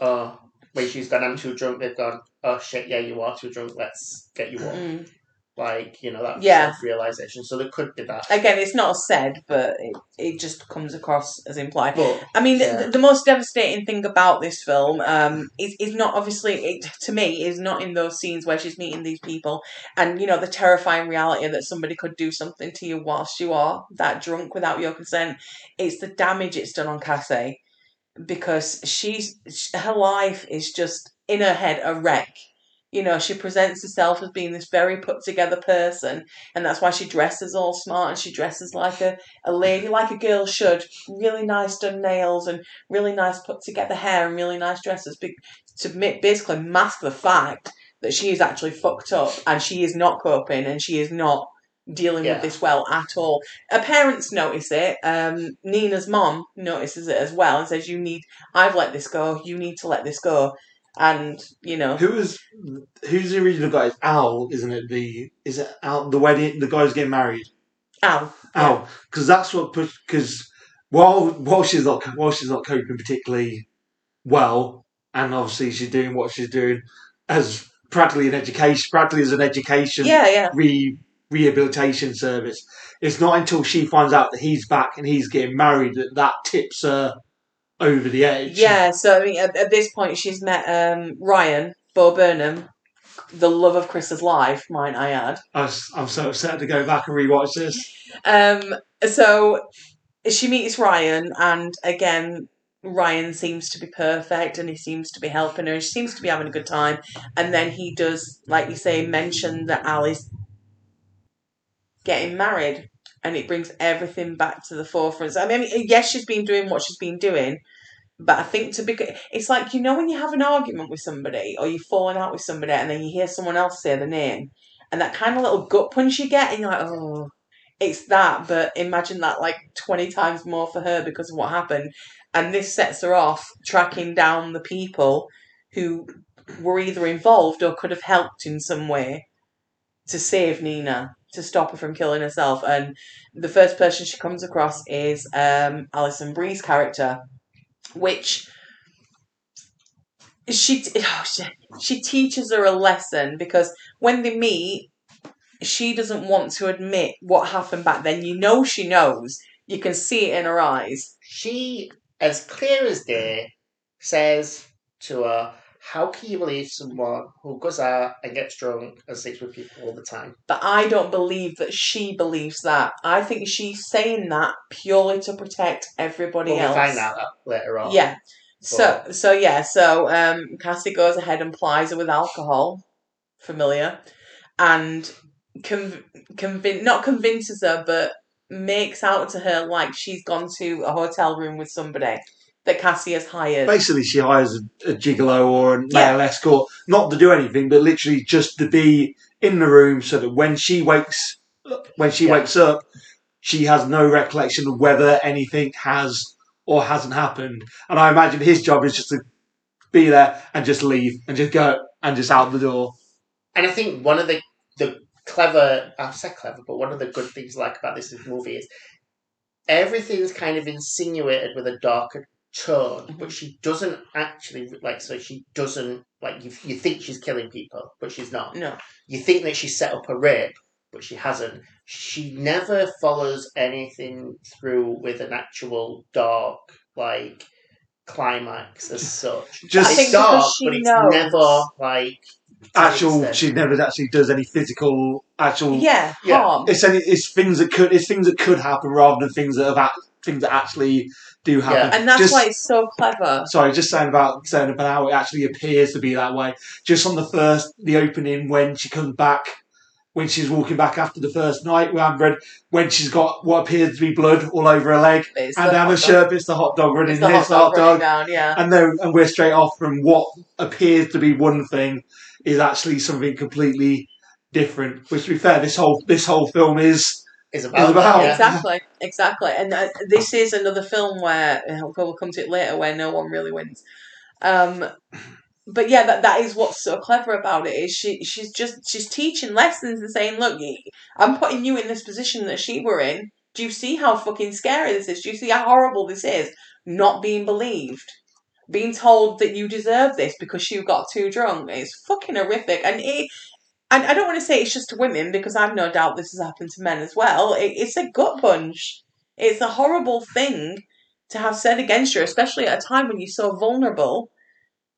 oh, when she's gone, I'm too drunk, they've gone, oh shit, yeah, you are too drunk, let's get you off. Mm. Like, you know, that Yeah. realization. So there could be that. Again, it's not said, but it, it just comes across as implied. But I mean, Yeah. the, the most devastating thing about this film um, is, is not obviously, it, to me, is not in those scenes where she's meeting these people and, you know, the terrifying reality that somebody could do something to you whilst you are that drunk without your consent. It's the damage it's done on Cassie because she's, her life is just, in her head, a wreck. You know, she presents herself as being this very put together person, and that's why she dresses all smart and she dresses like a, a lady, like a girl should. Really nice done nails and really nice put together hair and really nice dresses to basically mask the fact that she is actually fucked up and she is not coping and she is not dealing Yeah. with this well at all. Her parents notice it. Um, Nina's mom notices it as well and says, "You need. I've let this go. You need to let this go." And you know, Who is who's the original guy? It's Al, isn't it? The is it Al? The wedding, the guy's getting married. Al. Al, because that's what push. Because while while she's not while she's not coping particularly well, and obviously she's doing what she's doing as practically an education, practically as an education Yeah, yeah. re rehabilitation service. It's not until she finds out that he's back and he's getting married that that tips her over the edge. Yeah, so I mean, at, at this point, she's met um, Ryan, Bo Burnham, the love of Chris's life, might I add. I was, I'm so upset to go back and rewatch this. Um, so she meets Ryan, and again, Ryan seems to be perfect and he seems to be helping her. She seems to be having a good time. And then he does, like you say, mention that Ali's getting married. And it brings everything back to the forefront. So, I mean, yes, she's been doing what she's been doing, but I think to be, it's like you know when you have an argument with somebody or you're falling out with somebody, and then you hear someone else say the name, and that kind of little gut punch you get, and you're like, oh, it's that. But imagine that like twenty times more for her because of what happened, and this sets her off tracking down the people who were either involved or could have helped in some way to save Nina to stop her from killing herself. And the first person she comes across is um, Alison Brie's character, which she, oh, she she teaches her a lesson because when they meet, she doesn't want to admit what happened back then. You know she knows. You can see it in her eyes. she, as clear as day, says to her, How can you believe someone who goes out and gets drunk and sleeps with people all the time? But I don't believe that she believes that. I think she's saying that purely to protect everybody Well, we else. find out that later on. Yeah. So so yeah, so um Cassie goes ahead and plies her with alcohol, familiar, and conv- convin- not convinces her, but makes out to her like she's gone to a hotel room with somebody that Cassie has hired. Basically, she hires a, a gigolo or a Yeah. male escort, not to do anything, but literally just to be in the room so that when she wakes, when she Yeah. wakes up, she has no recollection of whether anything has or hasn't happened. And I imagine his job is just to be there and just leave and just go and just out the door. And I think one of the the clever, I've said clever, but one of the good things I like about this movie is everything's kind of insinuated with a darker tone, but mm-hmm. she doesn't actually like. So she doesn't like. You, you think she's killing people, but she's not. No. You think that she set up a rape, but she hasn't. She never follows anything through with an actual dark like climax as (laughs) such. Just I think it's dark, she but it's knows. never like actual, she never actually does any physical actual. Yeah, Yeah. harm. It's any, it's things that could it's things that could happen rather than things that have act, things that actually do happen. And that's Just- why it's so clever. Sorry, just saying about saying about how it actually appears to be that way. Just on the first, the opening when she comes back, when she's walking back after the first night with Amber, when she's got what appears to be blood all over her leg, It's and hot shirt, it's the hot dog running. It's the hot dog hot dog, down, yeah. and then and we're straight off from what appears to be one thing is actually something completely different. Which, to be fair, this whole this whole film is is about, about- yeah. Exactly, exactly. And uh, this is another film where uh, we'll come to it later, where no one really wins. Um, but yeah, that that is what's so clever about it is she she's just she's teaching lessons and saying, look, I'm putting you in this position that she were in. Do you see how fucking scary this is? Do you see how horrible this is? Not being believed, being told that you deserve this because you got too drunk is fucking horrific. And it, and I don't want to say it's just to women because I've no doubt this has happened to men as well. It, it's a gut punch. It's a horrible thing to have said against you, especially at a time when you're so vulnerable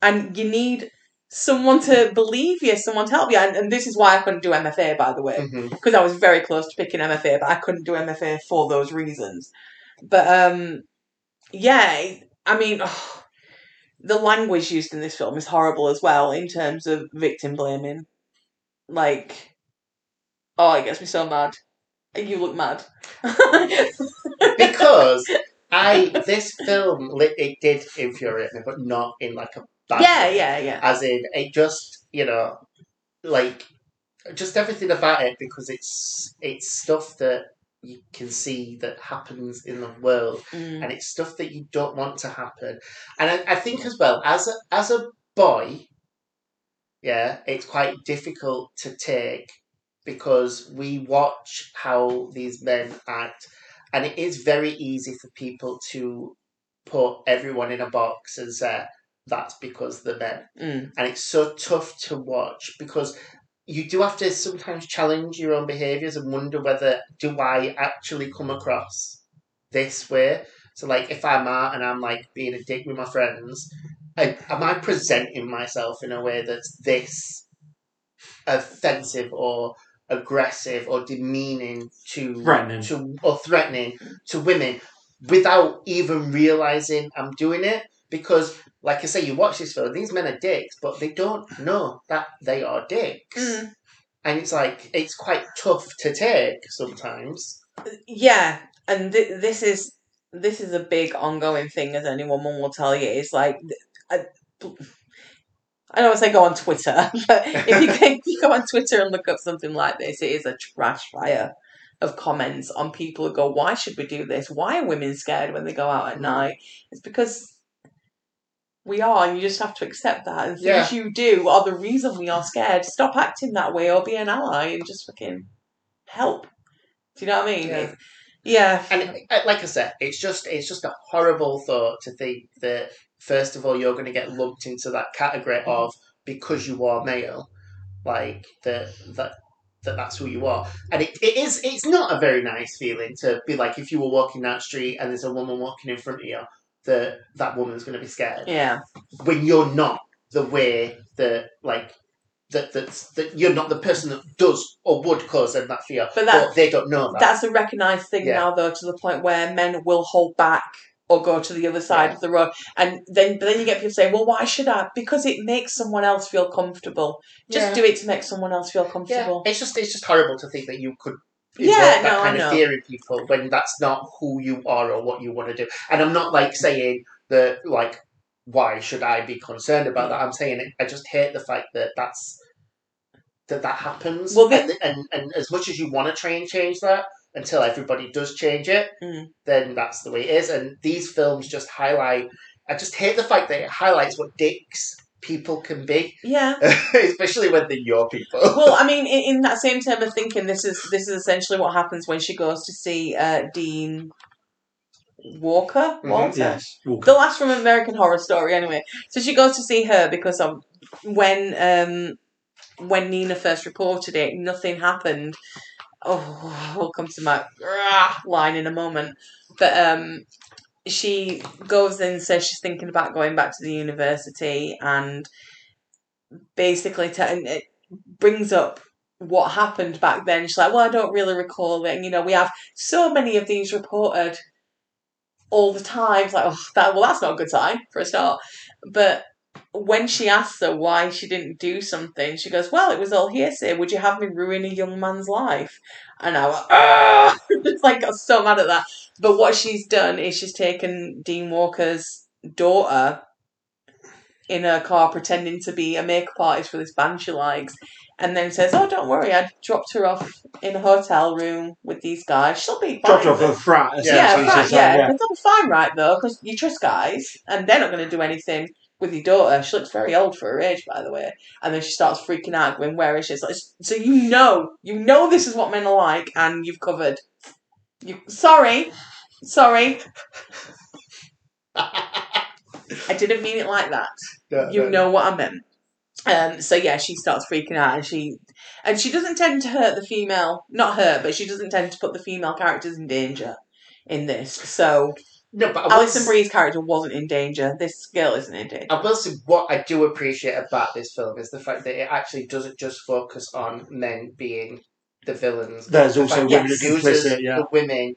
and you need someone to believe you, someone to help you. And, and this is why I couldn't do MFA, by the way, because I was very close to picking MFA, but I couldn't do MFA for those reasons. But um, yeah, I mean, the language used in this film is horrible as well in terms of victim blaming. Like, oh, it gets me so mad. You look mad. (laughs) because I this film it did infuriate me, but not in like a bad yeah, way. yeah, yeah. As in, it just you know, like just everything about it because it's it's stuff that you can see that happens in the world, Mm. and it's stuff that you don't want to happen. And I, I think as well as a, as a boy, yeah, it's quite difficult to take because we watch how these men act, and it is very easy for people to put everyone in a box and say that's because they're men, Mm. and it's so tough to watch because you do have to sometimes challenge your own behaviors and wonder whether do I actually come across this way. So like if I'm out and I'm like being a dick with my friends, I, am I presenting myself in a way that's this offensive or aggressive or demeaning to Threatening. to or threatening to women without even realizing I'm doing it? Because like I say, you watch this film, these men are dicks, but they don't know that they are dicks. Mm. And it's like it's quite tough to take sometimes. Yeah, and th- this is this is a big ongoing thing, as any woman will tell you. It's like I, I don't want to say go on Twitter, (laughs) but if you, can, you go on Twitter and look up something like this, it is a trash fire of comments on people who go, "Why should we do this? Why are women scared when they go out at night?" It's because we are, and you just have to accept that. And Yeah. things you do are the reason we are scared. Stop acting that way, or be an ally, and just fucking help. Do you know what I mean? Yeah. Yeah. And uh, like I said, it's just it's just a horrible thought to think that first of all you're going to get lumped into that category mm-hmm. of because you are male, like that that that that's who you are. And it, it is it's not a very nice feeling to be like if you were walking down the street and there's a woman walking in front of you that that woman's going to be scared Yeah. when you're not the way that like that that that you're not the person that does or would cause them that fear, But that- they don't know that. That's a recognised thing Yeah. now, though, to the point where men will hold back or go to the other side Yeah. of the road, and then but then you get people saying, "Well, why should I?" Because it makes someone else feel comfortable. Just Yeah. do it to make someone else feel Yeah, comfortable. it's just it's just horrible to think that you could Yeah, that no, kind of fear in people when that's not who you are or what you want to do. And I'm not like saying that like why should I be concerned about that? I'm saying it, I just hate the fact that that's that that happens. Well, the- and, and and as much as you want to try and change that, until everybody does change it, Mm. then that's the way it is. And these films just highlight. I just hate the fact that it highlights what dicks people can be, Yeah. (laughs) especially when they're your people. Well, I mean, (laughs) in, in that same term of thinking, this is this is essentially what happens when she goes to see uh, Dean Walker. Mhm, Walter. Yes. Walker. The last from American Horror Story, anyway. So she goes to see her because of when um when Nina first reported it, nothing happened. Oh, (laughs) we'll come to my ah, line in a moment. But um, she goes in and says she's thinking about going back to the university and basically t- and it brings up what happened back then. She's like, well, I don't really recall it. And, you know, we have so many of these reported all the time. It's like, oh, that, well, that's not a good sign for a start. But when she asks her why she didn't do something, she goes, well, it was all hearsay. Would you have me ruin a young man's life? And I was, ah! (laughs) it's like, got so mad at that. But what she's done is she's taken Dean Walker's daughter in her car pretending to be a makeup artist for this band she likes and then says, Oh, don't worry, I dropped her off in a hotel room with these guys. She'll be fine. Dropped off a frat. Yeah, yeah, so, yeah. They'll be fine, right, though, because you trust guys and they're not going to do anything with your daughter. She looks very old for her age, by the way. And then she starts freaking out, going, Where is she? Like, so you know, you know this is what men are like, and you've covered. You Sorry. Sorry. I didn't mean it like that No, you no. know what I meant. Um, so yeah, she starts freaking out, and she and she doesn't tend to hurt the female, not her, but she doesn't tend to put the female characters in danger in this. So No, but I will, Alison Brie's character wasn't in danger. This girl isn't in danger. I will say what I do appreciate about this film is the fact that it actually doesn't just focus on men being the villains. There's The also fact women that it complicit, yeah. the women,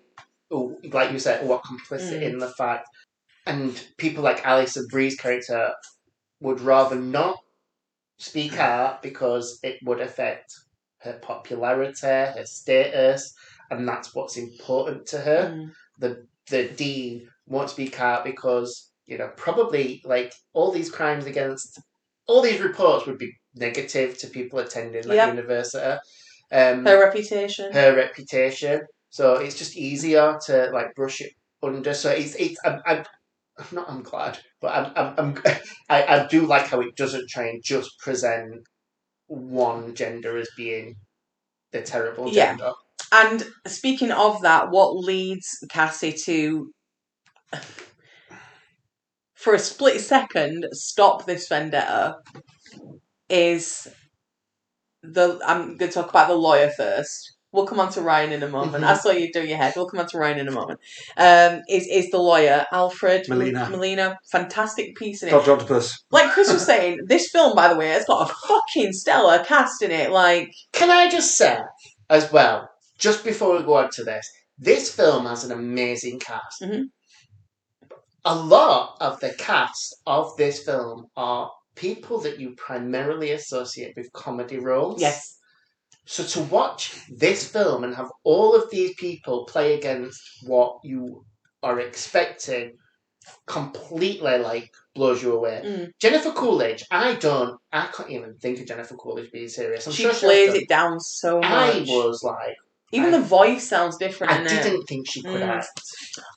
who, like you said, who are complicit Mm. in the fact, and people like Alison Brie's character would rather not speak out because it would affect her popularity, her status, and that's what's important to her Mm. the the dean won't speak out because you know probably like all these crimes against all these reports would be negative to people attending that Yep. university. Um, Her reputation. her reputation, so it's just easier to like brush it under. So it's it's I'm, I'm, I'm not I'm glad, but I'm I'm, I'm (laughs) I, I do like how it doesn't try and just present one gender as being the terrible Yeah. Gender. And speaking of that, what leads Cassie to, for a split second, stop this vendetta is the. I'm going to talk about the lawyer first. We'll come on to Ryan in a moment. Mhm. I saw you do your head. We'll come on to Ryan in a moment. Um, is is the lawyer Alfred Molina. Molina? Fantastic piece in it. Doctor Octopus. Like Chris was saying, (laughs) this film, by the way, has got a fucking stellar cast in it. Like, Can I just say, as well, just before we go on to this, this film has an amazing cast. Mhm. A lot of the cast of this film are people that you primarily associate with comedy roles. yes, So to watch this film and have all of these people play against what you are expecting completely like blows you away. Mm. Jennifer Coolidge, I don't, I can't even think of Jennifer Coolidge being serious. I'm she sure plays it down so much. I was like, Even I- the voice sounds different. I didn't think she could Mm. act.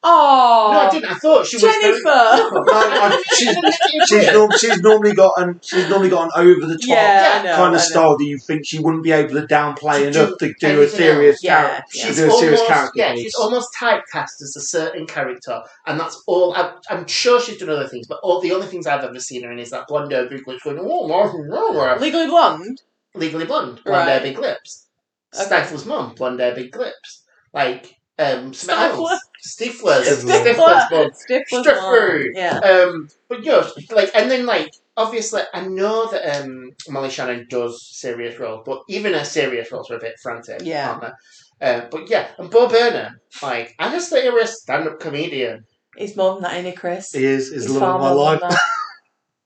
Oh, No, I didn't. I thought she was Jennifer. Very... (laughs) No, I- she's, she's, norm- she's normally got an she's normally got an over the top yeah, know, kind of know. style that you think she wouldn't be able to downplay To do enough to do a serious else. Yeah, character. yeah. to She's do a serious almost, character. yeah, she's almost typecast as a certain character, and that's all. I'm, I'm sure she's done other things, but all the only things I've ever seen her in is that blonde hair, big lips, going, oh, oh, oh, oh." Legally Blonde. legally blonde, blonde hair, Right. big lips. Okay. Stifler's mum, blonde hair, big lips. Like um, something Stifler? else. Stifler's, Stifler. Stifler's mum. Stifler's Stifler. Yeah. Um, but you know, like, and then like, obviously, I know that um, Molly Shannon does serious roles, but even her serious roles are a bit frantic, Yeah. aren't they? Uh, but yeah, and Bo Burnham, like, I just thought he was a stand-up comedian. He's more than that, ain't he, Chris? He is is He's the love of my life.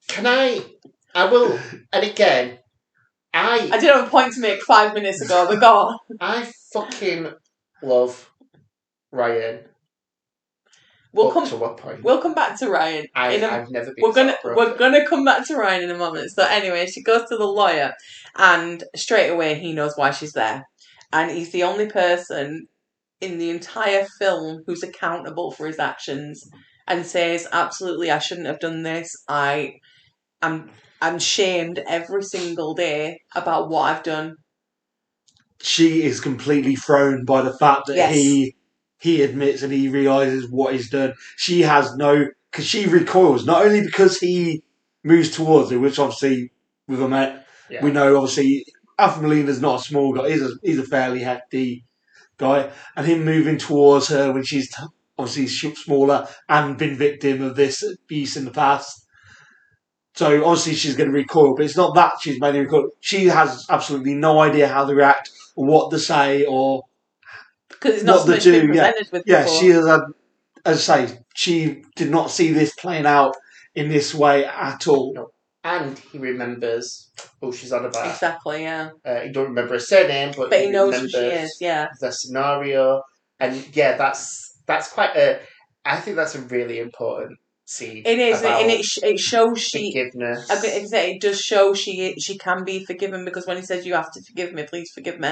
Can I? I will, and again, I I, did have a point to make five minutes ago, but go on. I fucking love Ryan. We'll Up come. to what point? We'll come back to Ryan. I, in a- I've never been. we're gonna we're gonna come back to Ryan in a moment. So anyway, she goes to the lawyer, and straight away he knows why she's there, and he's the only person in the entire film who's accountable for his actions and says, "Absolutely, I shouldn't have done this. I, am, I'm shamed every single day about what I've done." She is completely thrown by the fact that Yes. he he admits and he realizes what he's done. She has no because she recoils not only because he moves towards her, which obviously with a met Yeah. we know obviously Alfred Molina's not a small guy. He's a he's a fairly hefty guy, and him moving towards her when she's t- obviously sh- smaller and been victim of this abuse in the past. So obviously she's going to recoil, but it's not that she's mainly recoil. She has absolutely no idea how to react or what to say, or Because it's not What the something she's two, yeah. with yeah, before. she has had, as I say, she did not see this playing out in this way at all. And he remembers who she's on about. Exactly, yeah. Uh, he don't remember her surname, but, But he knows who she is, yeah. the scenario. And yeah, that's that's quite a. I think that's a really important scene. It is, about and it, sh- it shows she. forgiveness. I was gonna It does show she she can be forgiven because when he says you have to forgive me, please forgive me.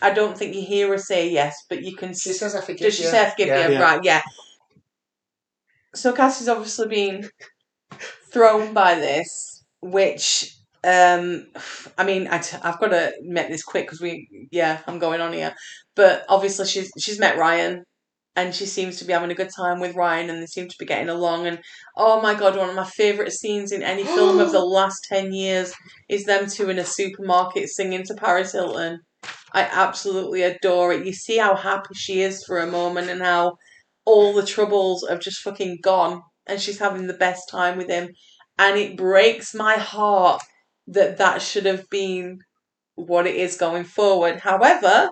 I don't think you hear her say yes, but you can. She says, "I forgive Does she say I forgive Yeah. you? Yeah. Right, yeah. So Cassie's obviously been thrown by this, which um I mean I t- I've got to make this quick because we yeah I'm going on here, but obviously she's she's met Ryan. And she seems to be having a good time with Ryan, and they seem to be getting along. And oh my god, one of my favourite scenes in any film of the (gasps) last 10 years is them two in a supermarket singing to Paris Hilton. I absolutely adore it. You see how happy she is for a moment and how all the troubles have just fucking gone and she's having the best time with him. And it breaks my heart that that should have been what it is going forward. However,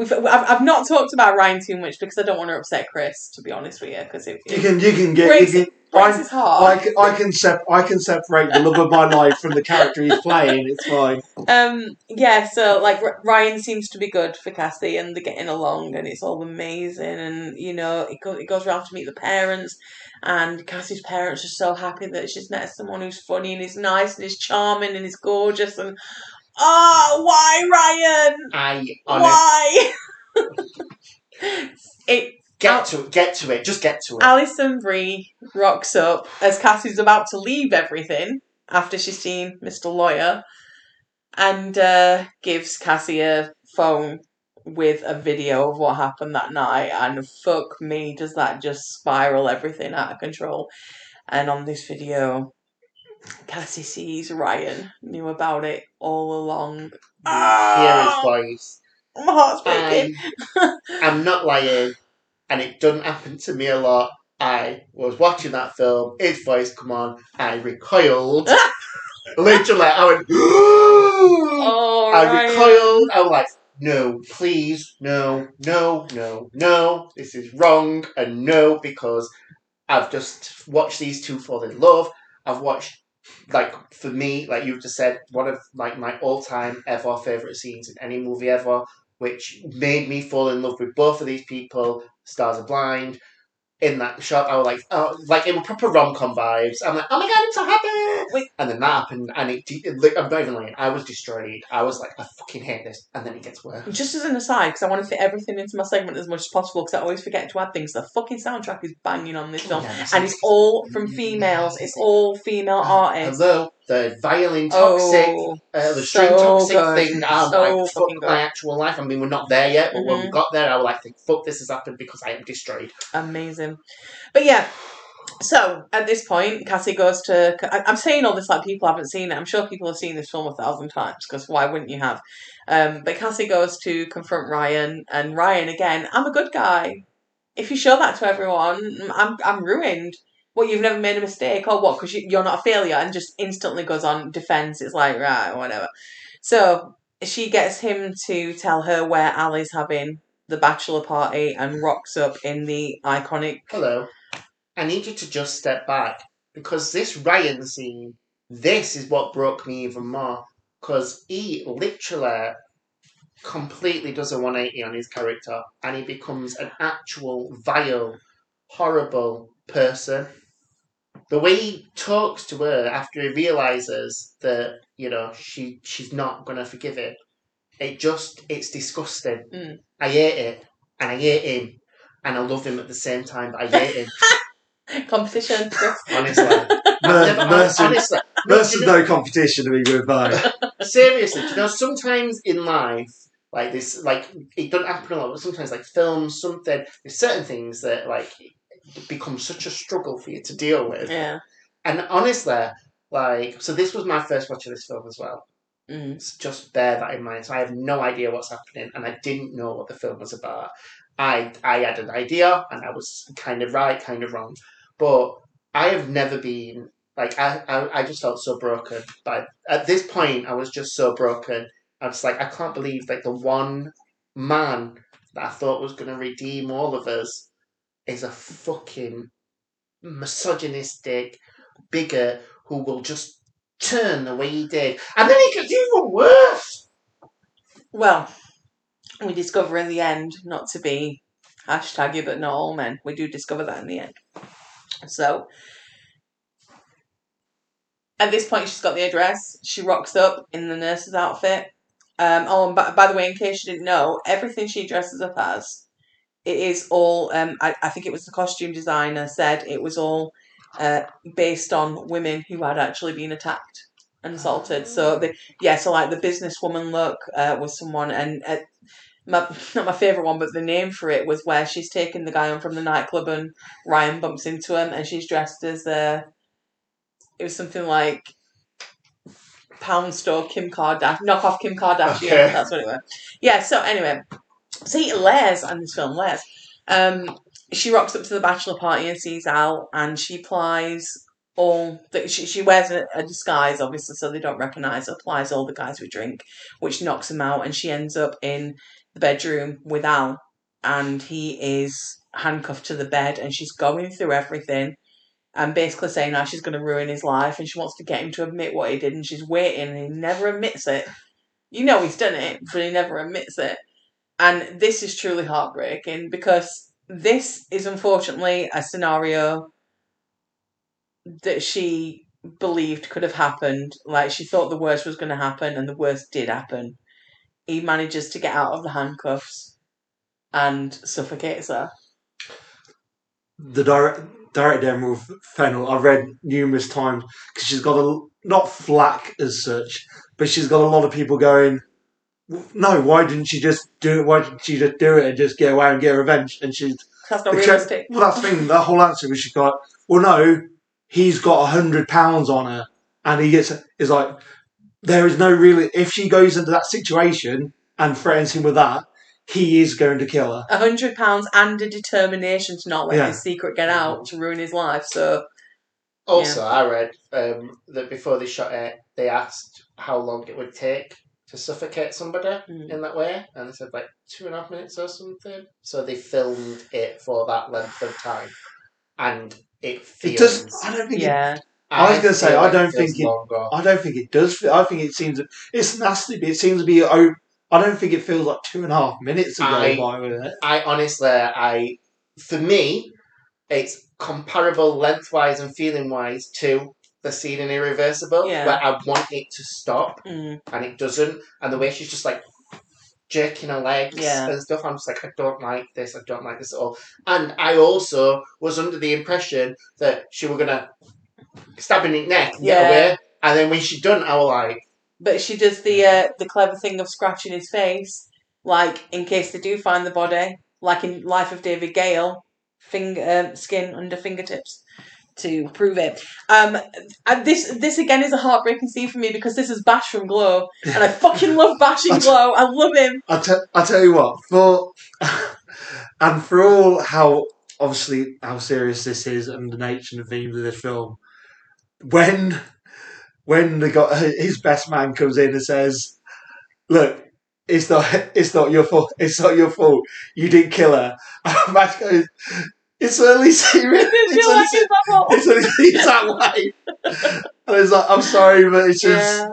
we've, I've, I've not talked about Ryan too much because I don't want to upset Chris, to be honest with you, because You can you can get breaks, you can, breaks I, his heart. I can I can sep- I can separate the love of my life from the character he's playing. It's fine. Um, yeah, so like R- Ryan seems to be good for Cassie, and they're getting along, and it's all amazing. And you know, it, go- it goes around to meet the parents, and Cassie's parents are so happy that she's met someone who's funny and is nice and is charming and is gorgeous. And oh, why Ryan? I on it. Why? (laughs) it Get to it. Get to it. Just get to it. Alison Brie rocks up as Cassie's about to leave everything after she's seen Mr. Lawyer and uh, gives Cassie a phone with a video of what happened that night. And fuck me, does that just spiral everything out of control. And on this video, Cassie sees Ryan knew about it all along. Hear his Ah, voice. my heart's breaking. I, I'm not lying, and it doesn't happen to me a lot. I was watching that film, his voice come on, I recoiled. (laughs) Literally, I went, (gasps) Oh, I Ryan. recoiled. I was like, no, please, no, no, no, no, this is wrong, and no, because I've just watched these two fall in love. I've watched, like, for me, like you've just said, one of like my all-time ever favorite scenes in any movie ever, which made me fall in love with both of these people. Stars are blind. In that shot, I was like, oh, like it was proper rom com vibes. I'm like, oh my god, I'm so happy. Wait. And then that happened, and it, it, like, I'm not even lying. I was destroyed. I was like, I fucking hate this. And then it gets worse. Just as an aside, because I want to fit everything into my segment as much as possible, because I always forget to add things. The fucking soundtrack is banging on this oh, film, Yeah, and it's all from females. It's all female ah, artists. Hello, the violin toxic, Oh, uh, the string so toxic good. thing. I'm So like, fuck good. my actual life. I mean, we're not there yet, but when we Mhm. got there, I was like, think fuck, this has happened because I am destroyed. amazing. But yeah, so at this point, Cassie goes to. I'm saying all this like people haven't seen it. I'm sure people have seen this film a thousand times because why wouldn't you have? Um, but Cassie goes to confront Ryan, and Ryan again. I'm a good guy. If you show that to everyone, I'm I'm ruined. You've never made a mistake or what? Because you, you're not a failure, and just instantly goes on defense. It's like right, whatever. So she gets him to tell her where Ali's having the bachelor party and rocks up in the iconic Hello. I need you to just step back because this Ryan scene, this is what broke me even more. Because he literally completely does a 180 on his character and he becomes an actual vile, horrible person. The way he talks to her after he realizes that, you know, she she's not going to forgive him, it just, it's disgusting. Mm. I hate it, and I hate him, and I love him at the same time. But I hate him. (laughs) Competition. Honestly, (laughs) Mer- Never- Mercer, honestly, no, Mercer's do you know- no competition to me with mine. seriously, you know, sometimes in life, like this, like it doesn't happen a lot, but sometimes, like films, something, there's certain things that like become such a struggle for you to deal with. Yeah. And honestly, like, so this was my first watch of this film as well. Mm. It's just bear that in mind. So I have no idea what's happening, and I didn't know what the film was about. I I had an idea, and I was kind of right, kind of wrong, but I have never been like I I, I just felt so broken. But at this point, I was just so broken. I was like, I can't believe like the one man that I thought was going to redeem all of us is a fucking misogynistic bigot who will just turn the way he did, and then it gets even worse. Well, we discover in the end not to be hashtaggy, but not all men. We do discover that in the end. So, at this point, she's got the address. She rocks up in the nurse's outfit. Um, oh, and by, by the way, in case you didn't know, everything she dresses up as, it is all. Um, I, I think it was the costume designer said it was all uh, based on women who had actually been attacked and assaulted. So the yeah, so like the businesswoman look uh, was someone, and uh, my (laughs) not my favorite one, but the name for it was where she's taking the guy on from the nightclub, and Ryan bumps into him, and she's dressed as uh, it was something like pound store Kim Kardashian, knock off Kim Kardashian. Okay. That's what it was. Yeah. So anyway, see Les on this film, Les. Um, she rocks up to the bachelor party and sees Al, and she applies all that she, she wears a, a disguise obviously so they don't recognize her applies all the guys with drink which knocks him out and she ends up in the bedroom with al and he is handcuffed to the bed and she's going through everything and basically saying how she's going to ruin his life and she wants to get him to admit what he did and she's waiting and he never admits it you know he's done it but he never admits it and this is truly heartbreaking because this is unfortunately a scenario that she believed could have happened. Like she thought the worst was going to happen, and the worst did happen. He manages to get out of the handcuffs and suffocates her. the direct direct demo of Fennell I've read numerous times because she's got a not flack as such, but she's got a lot of people going. No, why didn't she just do it? Why didn't she just do it and just get away and get revenge? And she's That's not the realistic. Well, that's the thing. The whole answer was she got. Well, no, he's got a hundred pounds on her, and he gets is like there is no really. If she goes into that situation and threatens him with that, he is going to kill her. A hundred pounds and a determination to not let Yeah. his secret get out to ruin his life. So Also, I read um, that before they shot it, they asked how long it would take to suffocate somebody Mm. in that way, and they said like two and a half minutes or something. So they filmed it for that length of time, and it feels. It does. I don't think. It, yeah, I was gonna say, feel I don't feels think it- longer. I don't think it does. I think it seems. It's nasty, but it seems to be. Oh, I don't think it feels like two and a half minutes ago I- by with it. I honestly, I for me, it's comparable lengthwise and feeling wise to the scene in Irreversible, Yeah. where I want it to stop mm, and it doesn't, and the way she's just like jerking her legs Yeah. and stuff, I'm just like, I don't like this, I don't like this at all. And I also was under the impression that she were gonna stab in the neck and Yeah. get away, and then when she done, I was like, but she does the uh, the clever thing of scratching his face, like in case they do find the body, like in Life of David Gale, finger um, skin under fingertips to prove it. Um, and this this again is a heartbreaking scene for me because this is Bash from Glow, and I (laughs) fucking love Bash in Glow. I love him. I te- I tell you what, for (laughs) and for all how obviously how serious this is and the nature and the themes of this film, when when the guy, (laughs) his best man comes in and says, "Look, it's not it's not your fault. It's not your fault. You didn't kill her." And Matt goes, "It's only serious. It's only, like se- his level? (laughs) it's only it's that way." And it's like, "I'm sorry, but it's just." Yeah,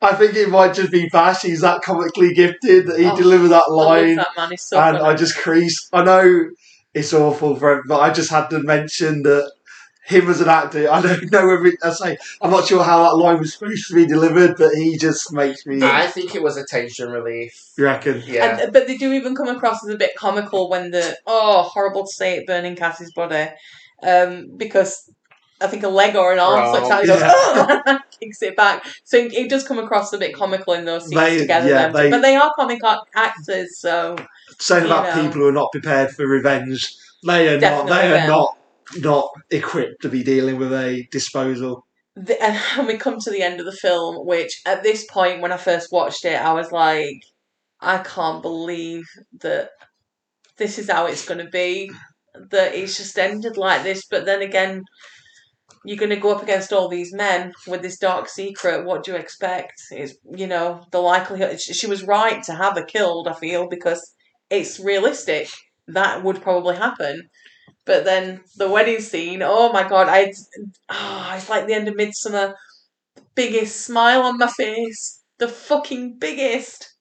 I think it might just be Bash. He's that comically gifted that he Oh, delivered that line, that so and funny. I just creased. I know it's awful for him, but I just had to mention that him as an actor, I don't (laughs) know whether it, I say I'm not sure how that line was supposed to be delivered, but he just makes me. I think it was a tension relief. You reckon? Yeah. And, but they do even come across as a bit comical when the oh horrible to say it burning Cassie's body, um, because I think a leg or an arm slips out, he goes yeah. oh, (laughs) kicks it back. So it, it does come across a bit comical in those scenes They- together. yeah, they- but they are comic ac- actors, so Saying about know. people who are not prepared for revenge, they are not. They are yeah. not not equipped to be dealing with a disposal. the, and (laughs) we come to the end of the film, which at this point, when I first watched it, I was like, I can't believe that this is how it's going to be. That it's just ended like this. But then again, you're going to go up against all these men with this dark secret. What do you expect? It's you know the likelihood. She was right to have her killed. I feel because it's realistic that would probably happen. But then the wedding scene, oh my god, I oh, it's like the end of Midsommar. Biggest smile on my face. The fucking biggest.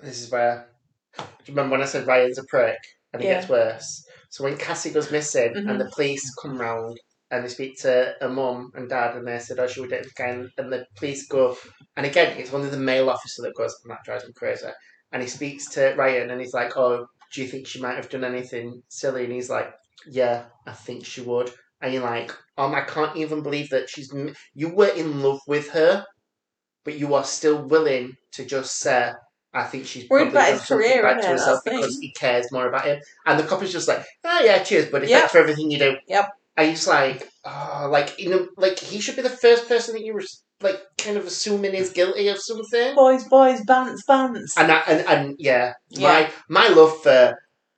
This is where. Do you remember when I said Ryan's a prick and it Yeah. gets worse? So when Cassie goes missing Mhm. and the police come round and they speak to her mum and dad and they said, "Oh, should we do it again," and the police go, and again, it's only the male officer that goes, and that drives me crazy. And he speaks to Ryan and he's like, "Oh, do you think she might have done anything silly?" And he's like, "Yeah, I think she would." And you're like, "Um, I can't even believe that she's m- you were in love with her, but you are still willing to just say." I think she's Worried about his career, innit? to herself because he cares more about him. And the cop is just like, oh yeah, cheers, buddy. Yep. Thanks for everything you do. Yep. And he's like, oh, like you know, like he should be the first person that you were like kind of assuming he's guilty of something. Boys, boys, bants, bants. And I, and and yeah, Yeah. my my love for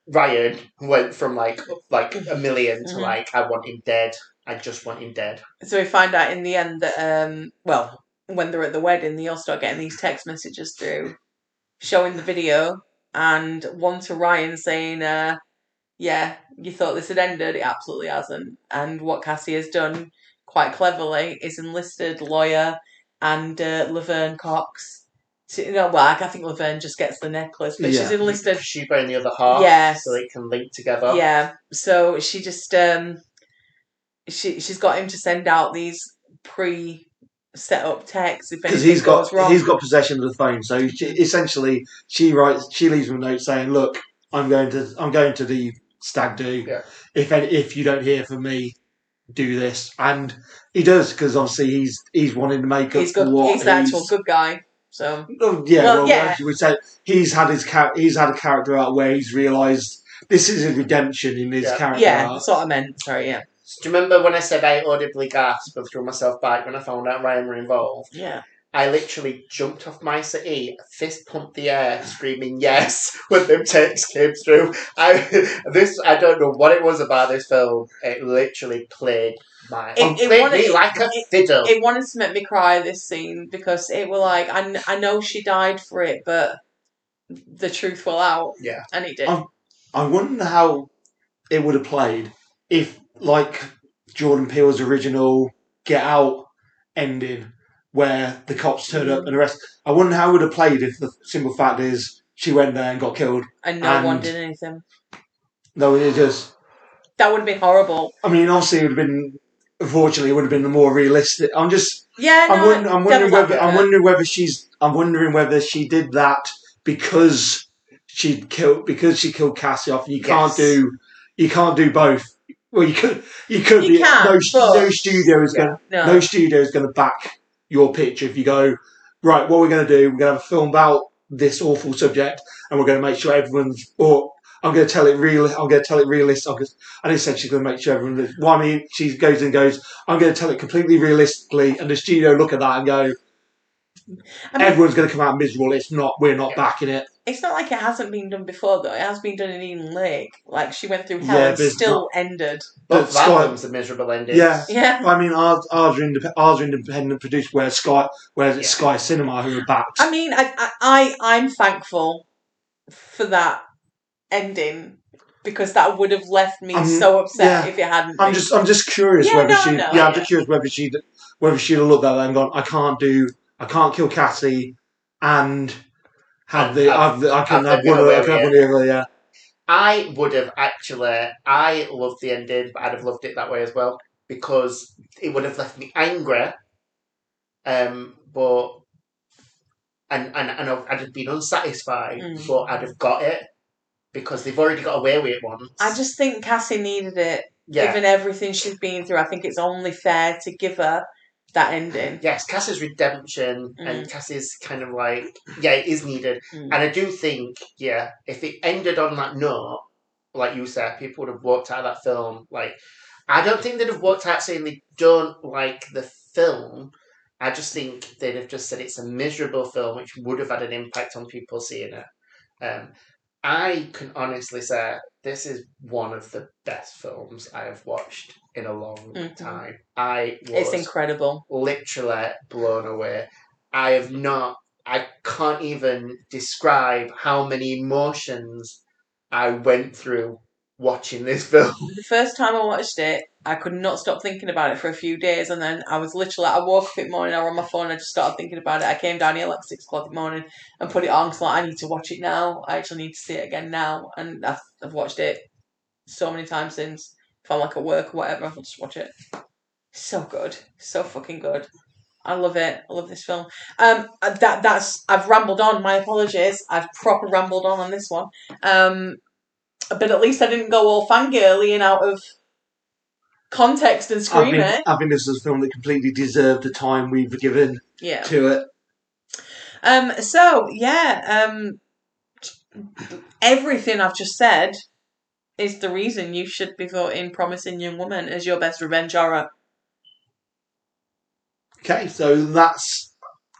Ryan went from like like a 1000000 to Mhm. like I want him dead. I just want him dead. So we find out in the end that, um, well, when they're at the wedding, they all start getting these text messages through showing the video, and one to Ryan saying, uh, Yeah, you thought this had ended. It absolutely hasn't. And what Cassie has done quite cleverly is enlisted lawyer and uh, Laverne Cox. To, no, well, I think Laverne just gets the necklace, but she's enlisted She buying the other half, yeah, so they can link together. yeah. So she just um she she's got him to send out these pre set up texts because he's got he's got possession of the phone. So she, essentially, she writes, she leaves him a note saying, "Look, I'm going to I'm going to the stag do. Yeah. If if you don't hear from me, do this." And he does because obviously he's he's wanting to make up he's for good what he's the actual good guy. So Oh, yeah, Well, well, yeah. we say he's had his char- he's had a character out where he's realised this is a redemption in his Yeah. character. yeah, arc. that's what I meant. Sorry, yeah. Do you remember when I said I audibly gasped and threw myself back when I found out Ryan were involved? Yeah. I literally jumped off my settee, fist pumped the air, screaming yes (laughs) when them texts came through. I this I don't know what it was about this film. It literally played my It- it, it played wanted- me like a it- fiddle. It wanted to make me cry this scene because it were like I, I know she died for it, but the truth will out. Yeah. And it did. Oh. I wonder how it would have played if, like Jordan Peele's original Get Out ending, where the cops turned up and arrest. I wonder how it would have played if the simple fact is she went there and got killed. and no one did anything. No, it just. That would have been horrible. I mean, obviously, it would have been. Unfortunately, it would have been the more realistic. I'm just. Yeah, no, I'm, wondering, I'm wondering whether. I'm wondering whether she's. I'm wondering whether she did that because she killed because she killed Cassie off. And you can't Yes. do. You can't do both. Well, you could. You could You be. can, no, but- no studio is Yeah. going. No. No studio is going to back your pitch if you go right. What we're going to do? We're going to have a film about this awful subject, and we're going to make sure everyone's. Or I'm going to tell it real. I'm going to tell it realistic. I'm just- I didn't she's going to make sure everyone. Well, I mean, she goes and goes. I'm going to tell it completely realistically, and the studio look at that and go. I mean, Everyone's going to come out miserable. It's not. We're not backing it. it's not like it hasn't been done before, though. It has been done in Eden Lake. Like, she went through hell Yeah, and but it's still ended. Both But Sky- albums are miserable endings. Yeah. Yeah. I mean, ours, ours, are, indep- ours are independent produced, whereas Sky, whereas it's Yeah. Sky Cinema who are backed. I mean, I, I, I, I'm thankful for that ending because that would have left me Um, so upset yeah. if it hadn't. I'm been. just, I'm just curious Yeah, whether no, she, know, yeah, I'm yeah. just curious whether she, whether she'd have looked at that and gone, I can't do, I can't kill Cassie, and have And the, have- have the, I can have have the one of the, I way, can have one of the other, yeah. I would have actually. I loved the ending, but I'd have loved it that way as well because it would have left me angry. Um, but and and and I'd have been unsatisfied, Mm. but I'd have got it because they've already got away with it once. I just think Cassie needed it, yeah. given everything she's been through. I think it's only fair to give her that ending. Yes, Cassie's redemption and Cassie's kind of like yeah, it is needed. Mm. And I do think, yeah, if it ended on that note, like you said, people would have walked out of that film. Like, I don't think they'd have walked out saying they don't like the film. I just think they'd have just said it's a miserable film, which would have had an impact on people seeing it. Um, I can honestly say this is one of the best films I have watched in a long Mhm. time. I was It's incredible. literally blown away. I have not, I can't even describe how many emotions I went through watching this (laughs) film. The first time I watched it, I could not stop thinking about it for a few days, and then I was literally, I woke up in the morning, I was on my phone, I just started thinking about it. I came down here like six o'clock in the morning and put it on, because like, I need to watch it now. I actually need to see it again now, and I've, I've watched it so many times since. If I'm like at work or whatever, I'll just watch it. So good, so fucking good. I love it. I love this film. Um, that that's I've rambled on. My apologies. I've proper rambled on on this one. Um, but at least I didn't go all fangirly and out of context and I scream think, it. I think this is a film that completely deserved the time we've given Yeah. to it. Um. So yeah. Um. Everything I've just said is the reason you should be voting "Promising Young Woman" as your best revenge horror. Okay, so that's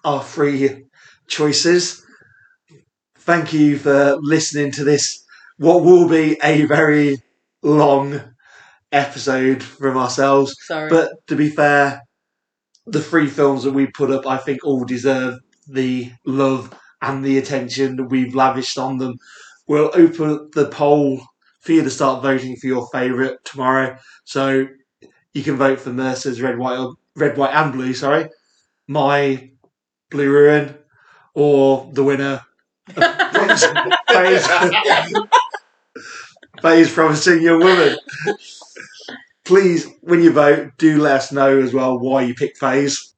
our three choices. Thank you for listening to this, what will be a very long episode from ourselves. Sorry. But to be fair, the three films that we put up, I think, all deserve the love and the attention that we've lavished on them. We'll open the poll for you to start voting for your favourite tomorrow. So you can vote for Mercer's Red, White, Red, White and Blue. Sorry, my Blue Ruin, or the winner. (laughs) Faye's, promising young woman. Please, when you vote, do let us know as well why you picked Faye's.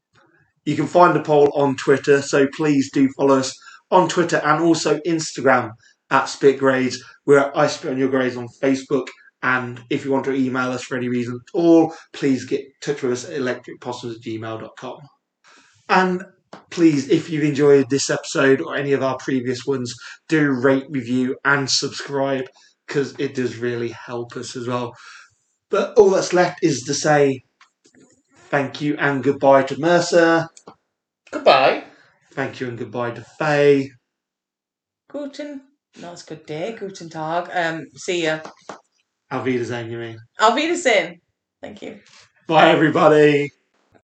You can find the poll on Twitter, so please do follow us on Twitter and also Instagram at Spit Grades. We're at I Spit on Your Grades on Facebook. And if you want to email us for any reason at all, please get in touch with us at electricpossums@gmail.com. And please, if you've enjoyed this episode or any of our previous ones, do rate, review, and subscribe because it does really help us as well. But all that's left is to say thank you and goodbye to Mercer. Goodbye. Thank you and goodbye to Faye. Guten. No, it's good day. Guten Tag. Um. See ya. Auf Wiedersehen, you mean? Auf Wiedersehen. Thank you. Bye, everybody.